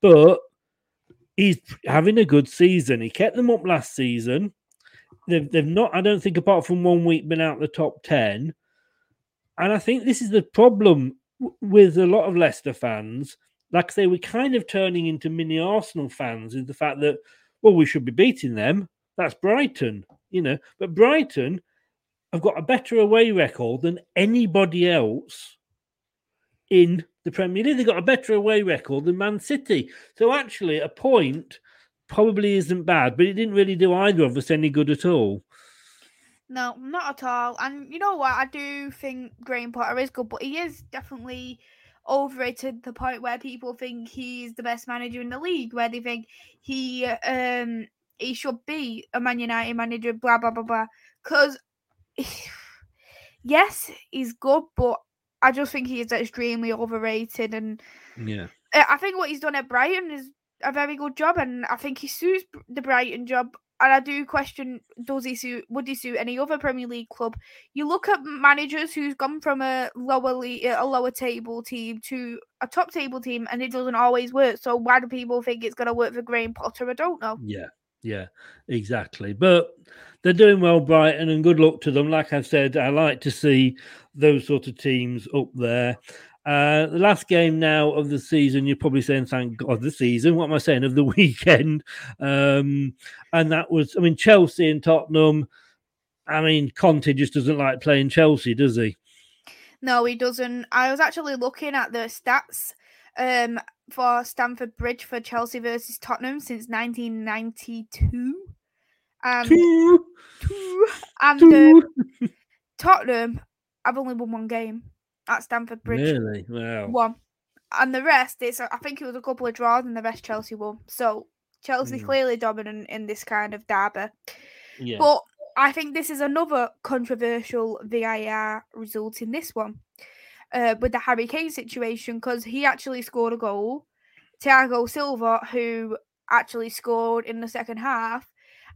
but he's having a good season. He kept them up last season. They've, they've not, I don't think, apart from one week, been out the top 10. And I think this is the problem with a lot of Leicester fans like I say, we're kind of turning into mini Arsenal fans is the fact that, well, we should be beating them. That's Brighton, you know. But Brighton have got a better away record than anybody else in the Premier League. They've got a better away record than Man City. So actually, a point probably isn't bad, but it didn't really do either of us any good at all. No, not at all. And you know what? I do think Graham Potter is good, but he is definitely overrated to the point where people think he's the best manager in the league, where they think he um he should be a Man United manager, blah blah blah blah. Because yes, he's good, but I just think he is extremely overrated. And yeah, I think what he's done at Brighton is a very good job, and I think he suits the Brighton job and I do question does he suit would he suit any other Premier League club? You look at managers who's gone from a lower league, a lower table team to a top table team, and it doesn't always work. So why do people think it's going to work for Graham Potter? I don't know. Yeah, yeah, exactly. But they're doing well, Brighton, and good luck to them. Like I've said, I like to see those sort of teams up there. Uh, the last game now of the season, you're probably saying, thank God, the season. What am I saying? Of the weekend. Um, and that was, I mean, Chelsea and Tottenham. I mean, Conte just doesn't like playing Chelsea, does he? No, he doesn't. I was actually looking at the stats um, for Stamford Bridge for Chelsea versus Tottenham since 1992. And, Two. two, and um, Tottenham have only won one game at Stamford Bridge. Really? Wow. One. And the rest, it's I think it was a couple of draws and the rest Chelsea won. So Chelsea Mm. clearly dominant in this kind of derby. Yeah. But I think this is another controversial VIR result in this one uh, with the Harry Kane situation because he actually scored a goal. Thiago Silva, who actually scored in the second half,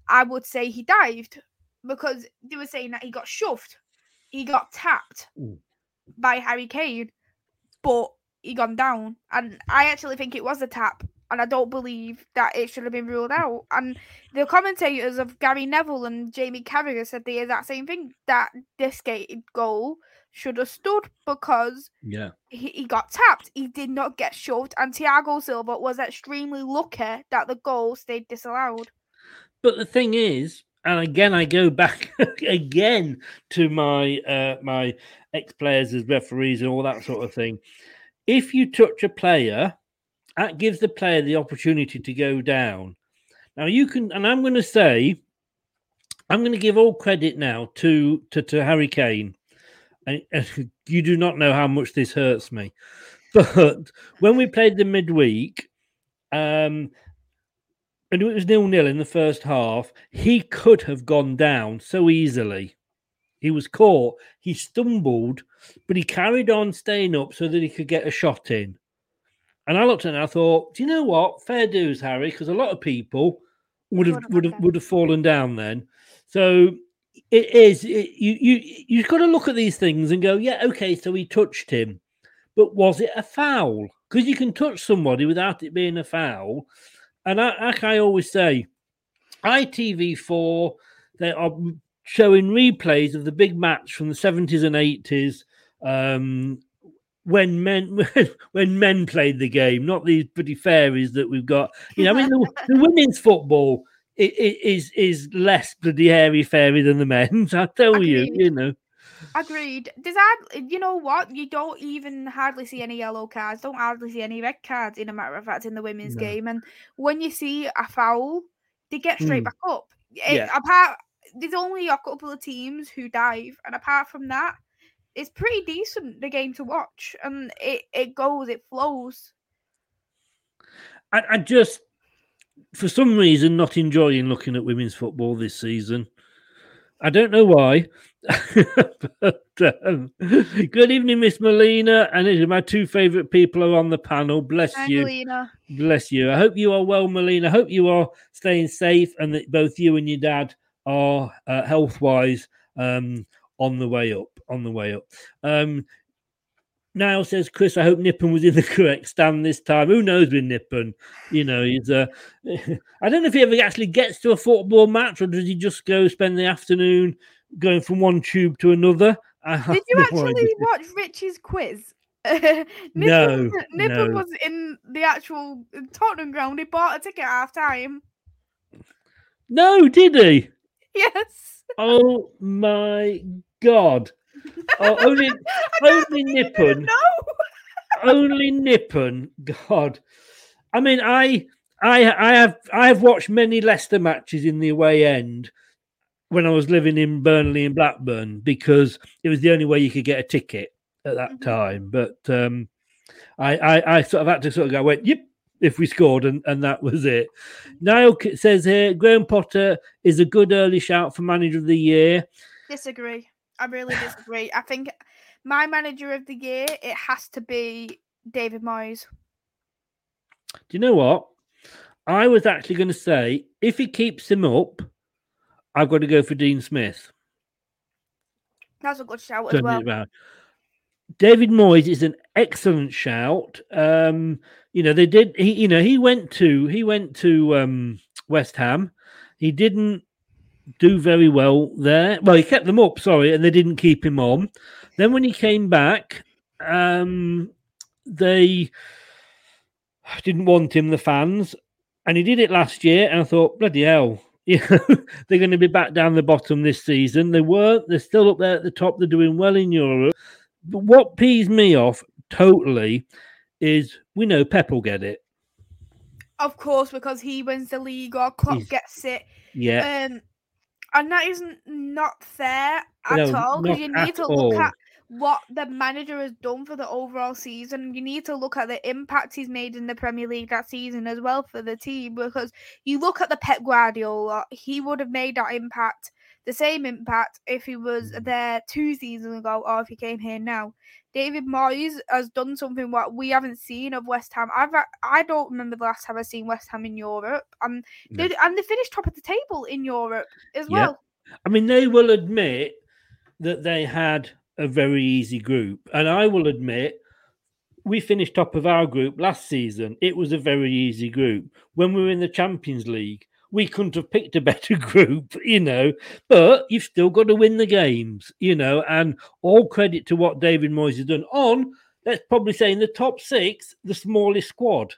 I would say he dived because they were saying that he got shoved. He got tapped. By Harry Kane, but he gone down. And I actually think it was a tap. And I don't believe that it should have been ruled out. And the commentators of Gary Neville and Jamie Carragher said the exact same thing that this gated goal should have stood because Yeah. he, he got tapped. He did not get shoved. And Thiago Silva was extremely lucky that the goal stayed disallowed. But the thing is, and again, I go back again to my uh, my ex players as referees and all that sort of thing. If you touch a player, that gives the player the opportunity to go down. Now you can, and I'm going to say, I'm going to give all credit now to to, to Harry Kane. And, and you do not know how much this hurts me, but when we played the midweek, um, and it was nil nil in the first half, he could have gone down so easily. He was caught, he stumbled, but he carried on staying up so that he could get a shot in. And I looked at it and I thought, do you know what? Fair dues, Harry, because a lot of people would have would have would have fallen down then. So it is it, you you you've got to look at these things and go, yeah, okay, so he touched him, but was it a foul? Because you can touch somebody without it being a foul. And I, like I always say, ITV4, they are showing replays of the big match from the 70s and 80s um, when men when, when men played the game, not these pretty fairies that we've got. You know, I mean, the, the women's football is is less bloody hairy fairy than the men's. I tell you, you know. Agreed. Does that you know what? You don't even hardly see any yellow cards, don't hardly see any red cards, in a matter of fact, in the women's No. game. And when you see a foul, they get straight Mm. back up. It- Yeah. Apart there's only a couple of teams who dive, and apart from that, it's pretty decent the game to watch. And it, it goes, it flows. I, I just, for some reason, not enjoying looking at women's football this season. I don't know why. but, um, good evening, Miss Molina, and my two favourite people are on the panel. Bless you, Angelina. bless you. I hope you are well, Molina. I hope you are staying safe, and that both you and your dad are uh, health-wise um, on the way up. On the way up. Um, Niall says, Chris, I hope Nippon was in the correct stand this time. Who knows with Nippon? You know, he's uh, I don't know if he ever actually gets to a football match or does he just go spend the afternoon going from one tube to another? Did you actually watch Rich's quiz? Nippon, No, Nippon no. was in the actual Tottenham ground. He bought a ticket at half time. No, did he? Yes. Oh my god. Oh, only only Nippon. No. only Nippon. God. I mean, I I I have I have watched many Leicester matches in the away end when I was living in Burnley and Blackburn because it was the only way you could get a ticket at that time. But um I, I I sort of had to sort of go, went, yep, if we scored, and, and that was it. Niall says here, Graham Potter is a good early shout for manager of the year. Disagree. I really disagree. I think my manager of the year it has to be David Moyes. Do you know what? I was actually going to say if he keeps him up, I've got to go for Dean Smith. That's a good shout as well. David Moyes is an excellent shout. Um, you know, they did. He, you know, he went to he went to um, West Ham. He didn't do very well there. Well, he kept them up, sorry, and they didn't keep him on. Then when he came back, um, they didn't want him, the fans, and he did it last year. And I thought, bloody hell, they're going to be back down the bottom this season. They weren't. They're still up there at the top. They're doing well in Europe. But what pees me off totally is we know Pep will get it. Of course, because he wins the league or Klopp He's- gets it. Yeah. Um, and that isn't not fair at No, all because you need to all. look at what the manager has done for the overall season. You need to look at the impact he's made in the Premier League that season as well for the team because you look at the Pep Guardiola, he would have made that impact, the same impact if he was Mm. there two seasons ago or if he came here now. David Moyes has done something what we haven't seen of West Ham. I've I don't remember the last time I've seen West Ham in Europe. No. they, and they finished top of the table in Europe as Yeah. well. I mean, they will admit that they had a very easy group. And I will admit, we finished top of our group last season. It was a very easy group. When we were in the Champions League, we couldn't have picked a better group, you know, but you've still got to win the games, you know, and all credit to what David Moyes has done on, let's probably say in the top six, the smallest squad.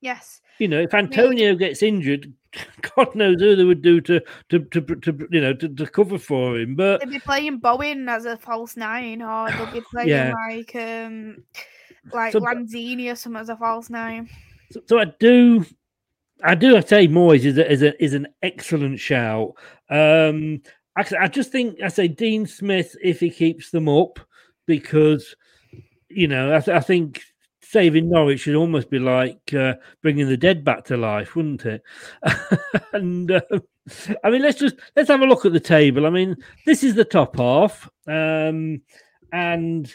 Yes. You know, if Antonio gets injured, God knows who they would do to to to, to you know to, to cover for him. But They'll be playing Bowen as a false nine, or they'll be playing Yeah. like um like So- Lanzini or something as a false nine. so, so I do, I do. I say Moyes is a, is a, is an excellent shout. Um, actually, I just think I say Dean Smith if he keeps them up because you know I, I think saving Norwich should almost be like uh, bringing the dead back to life, wouldn't it? and uh, I mean, let's just let's have a look at the table. I mean, this is the top half, um, and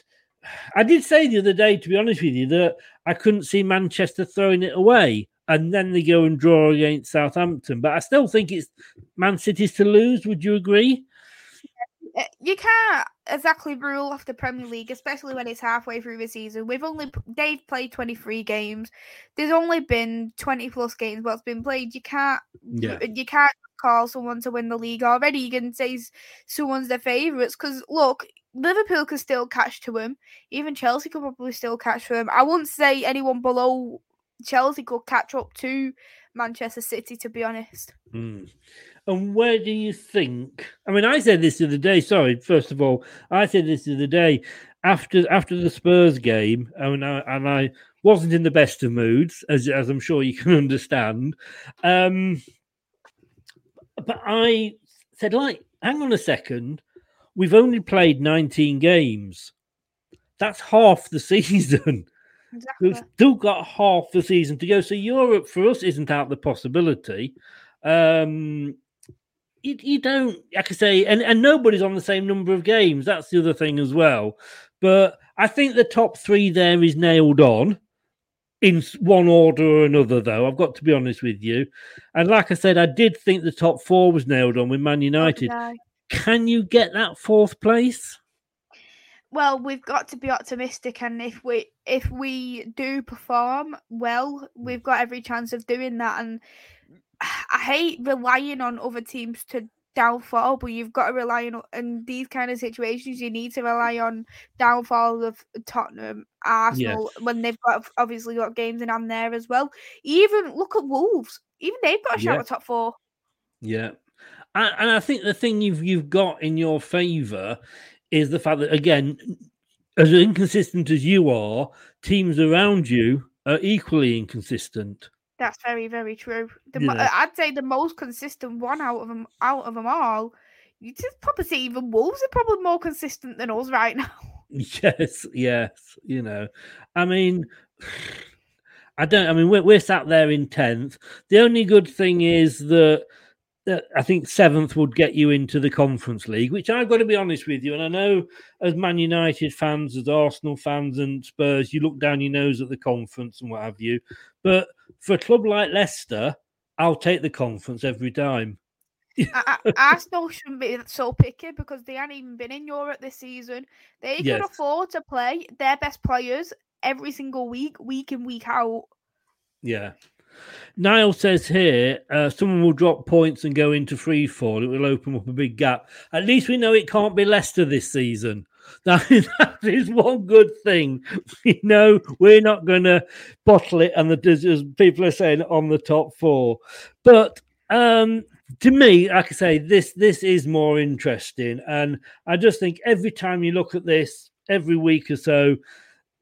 I did say the other day, to be honest with you, that I couldn't see Manchester throwing it away. And then they go and draw against Southampton. But I still think it's Man City's to lose. Would you agree? You can't exactly rule off the Premier League, especially when it's halfway through the season. We've only they've played twenty three games. There's only been twenty plus games what's been played. You can't Yeah. you can't call someone to win the league already. You can say someone's their favourites because look, Liverpool could still catch to him. Even Chelsea could probably still catch to him. I wouldn't say anyone below Chelsea could catch up to Manchester City. To be honest, Hmm. And where do you think? I mean, I said this the other day. Sorry, first of all, I said this the other day after after the Spurs game, and I, and I wasn't in the best of moods, as as I'm sure you can understand. Um, but I said, like, hang on a second, we've only played 19 games. That's half the season. Exactly. We've still got half the season to go. So Europe for us isn't out the possibility. Um, you, you don't, like I say, and, and nobody's on the same number of games. That's the other thing as well. But I think the top three there is nailed on in one order or another, though. I've got to be honest with you. And like I said, I did think the top four was nailed on with Man United. I. Can you get that fourth place? Well we've got to be optimistic and if we if we do perform well mm. we've got every chance of doing that and i hate relying on other teams to downfall but you've got to rely on in these kind of situations you need to rely on downfall of tottenham arsenal when they've got obviously got games in hand there as well. Even look at wolves even they've got a shot Yeah. at top four. Yeah, and, and I think the thing you've you've got in your favour is the fact that again, as inconsistent as you are, teams around you are equally inconsistent. That's very, very true. The Yeah. I'd say the most consistent one out of them, out of them all. You just probably say even Wolves are probably more consistent than us right now. Yes, yes, you know, I mean. I don't. I mean, we're, we're sat there in tenth. The only good thing is that I think seventh would get you into the Conference League, which I've got to be honest with you. And I know, as Man United fans, as Arsenal fans, and Spurs, you look down your nose at the conference and what have you. But for a club like Leicester, I'll take the conference every time. Arsenal shouldn't be so picky because they haven't even been in Europe this season. They can Yes. afford to play their best players every single week, week in, week out. Yeah. Niall says here, uh, someone will drop points and go into free fall. It will open up a big gap. At least we know it can't be Leicester this season. That is, that is one good thing. We know we're not going to bottle it, and the, as people are saying, on the top four. But um, to me, like I say, this this is more interesting, and I just think every time you look at this, every week or so,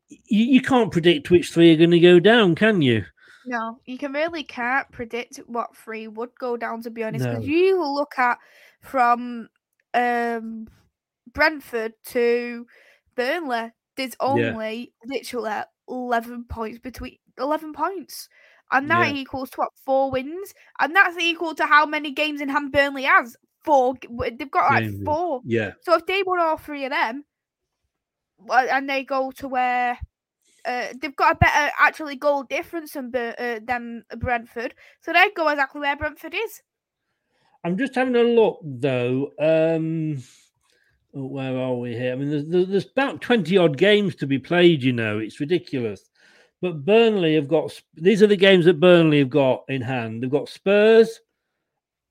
you, you can't predict which three are going to go down, can you? No, you can really can't predict what three would go down. To be honest, because No. you look at from um Brentford to Burnley, there's only literally eleven points between eleven points, and that Yeah. equals to what four wins, and that's equal to how many games in hand Burnley has. Four. They've got like four. Yeah. So if they won all three of them, and they go to where uh, they've got a better actually goal difference than uh, than Brentford, so they go exactly where Brentford is. I'm just having a look though. Um, oh, where are we here? I mean, there's, there's about 20 odd games to be played, you know, it's ridiculous. But Burnley have got these are the games that Burnley have got in hand. They've got Spurs,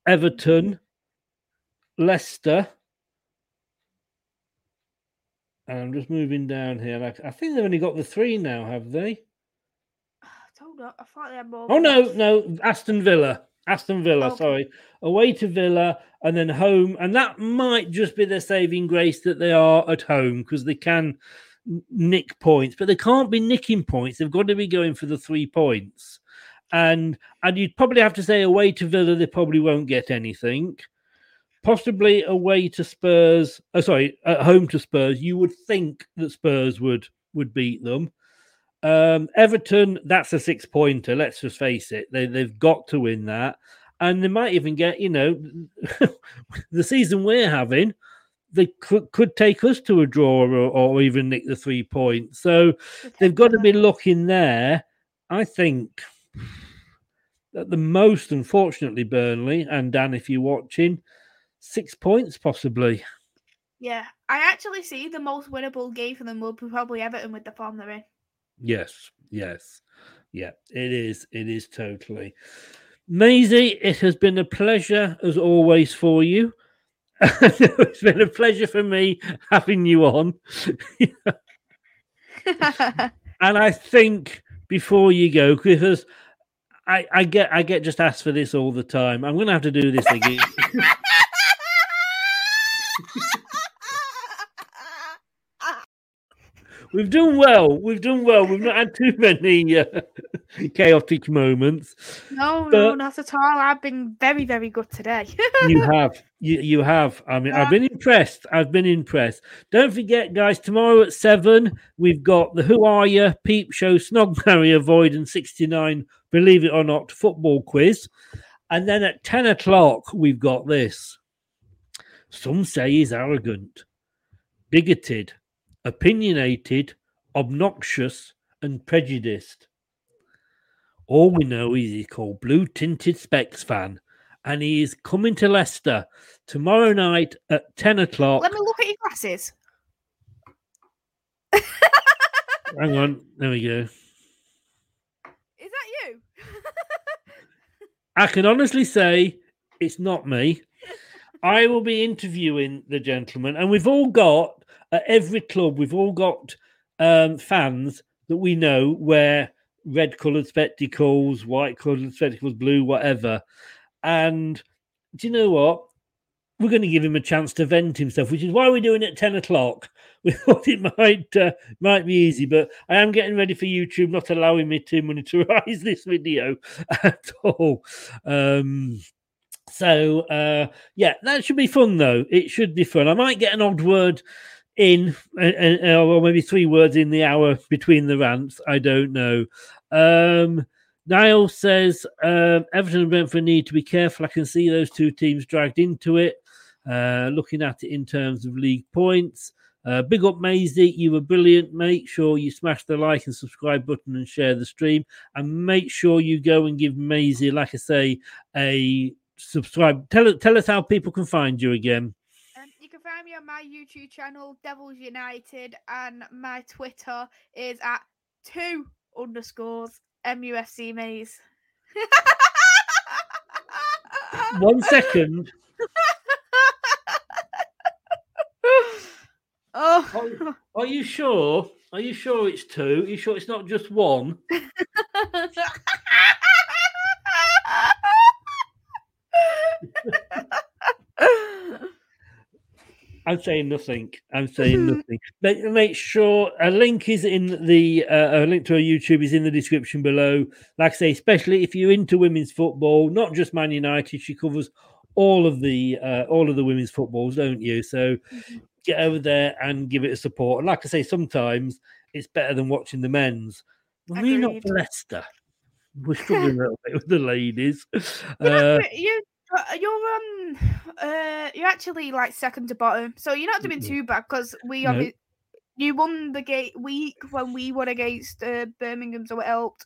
Everton, Leicester. And I'm just moving down here. Like I think they've only got the three now, have they? On, I thought they had more. Oh no, no, Aston Villa. Aston Villa, Okay. sorry. Away to Villa and then home. And that might just be their saving grace that they are at home because they can nick points, but they can't be nicking points. They've got to be going for the three points. And and you'd probably have to say away to Villa, they probably won't get anything. Possibly away to Spurs. Oh, sorry, at home to Spurs. You would think that Spurs would would beat them. Um, Everton, that's a six pointer. Let's just face it; they they've got to win that, and they might even get you know the season we're having. They could could take us to a draw or, or even nick the three points. So they've got to be looking there. I think at the most, unfortunately, Burnley and Dan, if you're watching, six points possibly. Yeah, I actually see the most winnable game for them will be probably Everton with the form they're in. Yes, yes, yeah, it is. It is totally. Maisie, it has been a pleasure as always for you. it's been a pleasure for me having you on. and I think before you go, because I, I get I get just asked for this all the time. I'm gonna have to do this again. We've done well. We've done well. We've not had too many uh, chaotic moments. No, no, not at all. I've been very, very good today. You have. You, you have. I mean, I've been impressed. I've been impressed. Don't forget, guys, tomorrow at seven, we've got the Who Are You Peep Show Snog Marry Avoid and 69, believe it or not, football quiz. And then at 10 o'clock, we've got this. Some say he's arrogant, bigoted, opinionated, obnoxious, and prejudiced. All we know is he's called Blue Tinted Specs fan, and he is coming to Leicester tomorrow night at 10 o'clock. Let me look at your glasses. Hang on, there we go. Is that you? I can honestly say it's not me. I will be interviewing the gentleman, and we've all got at every club, we've all got um, fans that we know wear red coloured spectacles, white coloured spectacles, blue, whatever. And do you know what? We're going to give him a chance to vent himself, which is why we're doing it at 10 o'clock. We thought it might uh, might be easy, but I am getting ready for YouTube not allowing me to monetize this video at all. Um, so uh, yeah, that should be fun though. It should be fun. I might get an odd word in, uh, or maybe three words in the hour between the rants. I don't know. Um, Niall says um, Everton and Brentford need to be careful. I can see those two teams dragged into it. Uh, looking at it in terms of league points. Uh, big up, Maisie. You were brilliant. Make sure you smash the like and subscribe button and share the stream. And make sure you go and give Maisie, like I say, a subscribe. Tell, tell us how people can find you again. Find me on my YouTube channel, Devils United, and my Twitter is at two underscores MUFC Maze. One second. oh, Are you sure? Are you sure it's two? Are you sure it's not just one? I'm saying nothing. I'm saying nothing. Make, make sure a link is in the uh, a link to our YouTube is in the description below. Like I say, especially if you're into women's football, not just Man United, she covers all of the uh, all of the women's footballs, don't you? So get over there and give it a support. And like I say, sometimes it's better than watching the men's. Really not Leicester. We're struggling a little bit with the ladies. Uh, you you're um uh you're actually like second to bottom, so you're not doing too bad because we No. obvi- you won the gate week when we won against uh, Birmingham, so it helped.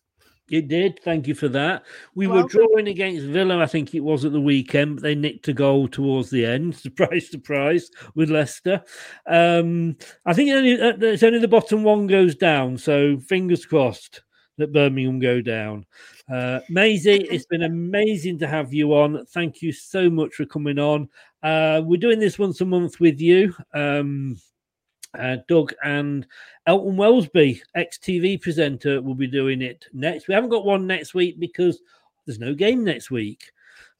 It did. Thank you for that. We were Welcome. drawing against Villa, I think it was at the weekend, but they nicked a goal towards the end. Surprise, surprise, with Leicester. Um, I think only, uh, it's only the bottom one goes down, so fingers crossed that Birmingham go down. Uh, Maisie, it's been amazing to have you on. Thank you so much for coming on. Uh, we're doing this once a month with you. Um, uh, Doug and Elton Wellesby, ex TV presenter, will be doing it next. We haven't got one next week because there's no game next week.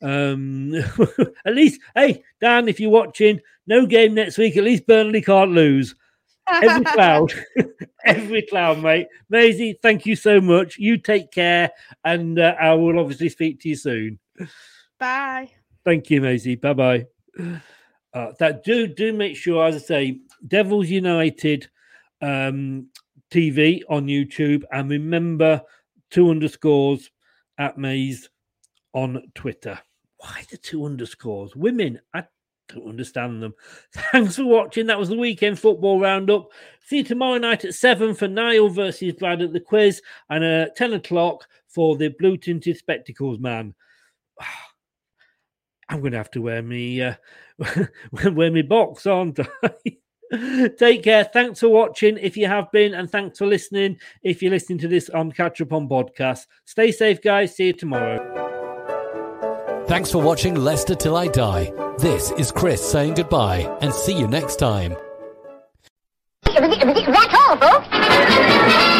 Um, at least, hey, Dan, if you're watching, no game next week. At least Burnley can't lose. Every cloud, every cloud, mate. Maisie, thank you so much. You take care, and uh, I will obviously speak to you soon. Bye. Thank you, Maisie. Bye bye. Uh, that do do make sure, as I say, Devils United um, TV on YouTube, and remember two underscores at Maze on Twitter. Why the two underscores? Women, I don't understand them. Thanks for watching. That was the weekend football roundup. See you tomorrow night at seven for Niall versus Brad at the quiz, and at ten o'clock for the blue tinted spectacles man. I'm going to have to wear me uh, wear me box, aren't I? Take care. Thanks for watching if you have been, and thanks for listening if you're listening to this on Catch Up on Podcast. Stay safe, guys. See you tomorrow. Thanks for watching Leicester Till I Die. This is Chris saying goodbye and see you next time. That's all, folks.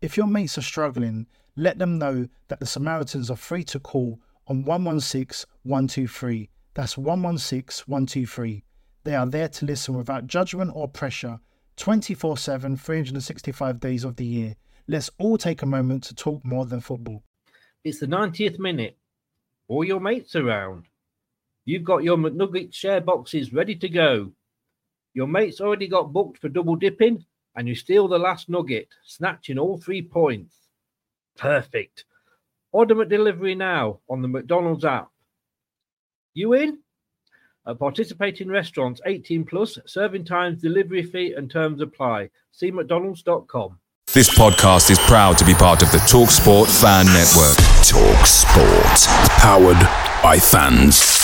If your mates are struggling, let them know that the Samaritans are free to call on 116 123. That's 116 123. They are there to listen without judgment or pressure 24 7, 365 days of the year. Let's all take a moment to talk more than football. It's the 90th minute. All your mates around. You've got your McNugget share boxes ready to go. Your mate's already got booked for double dipping, and you steal the last nugget, snatching all three points. Perfect. Order McDelivery now on the McDonald's app. You in? At participating restaurants 18 plus, serving times, delivery fee, and terms apply. See McDonald's.com. This podcast is proud to be part of the TalkSport Fan Network. Talk Sport. Powered by fans.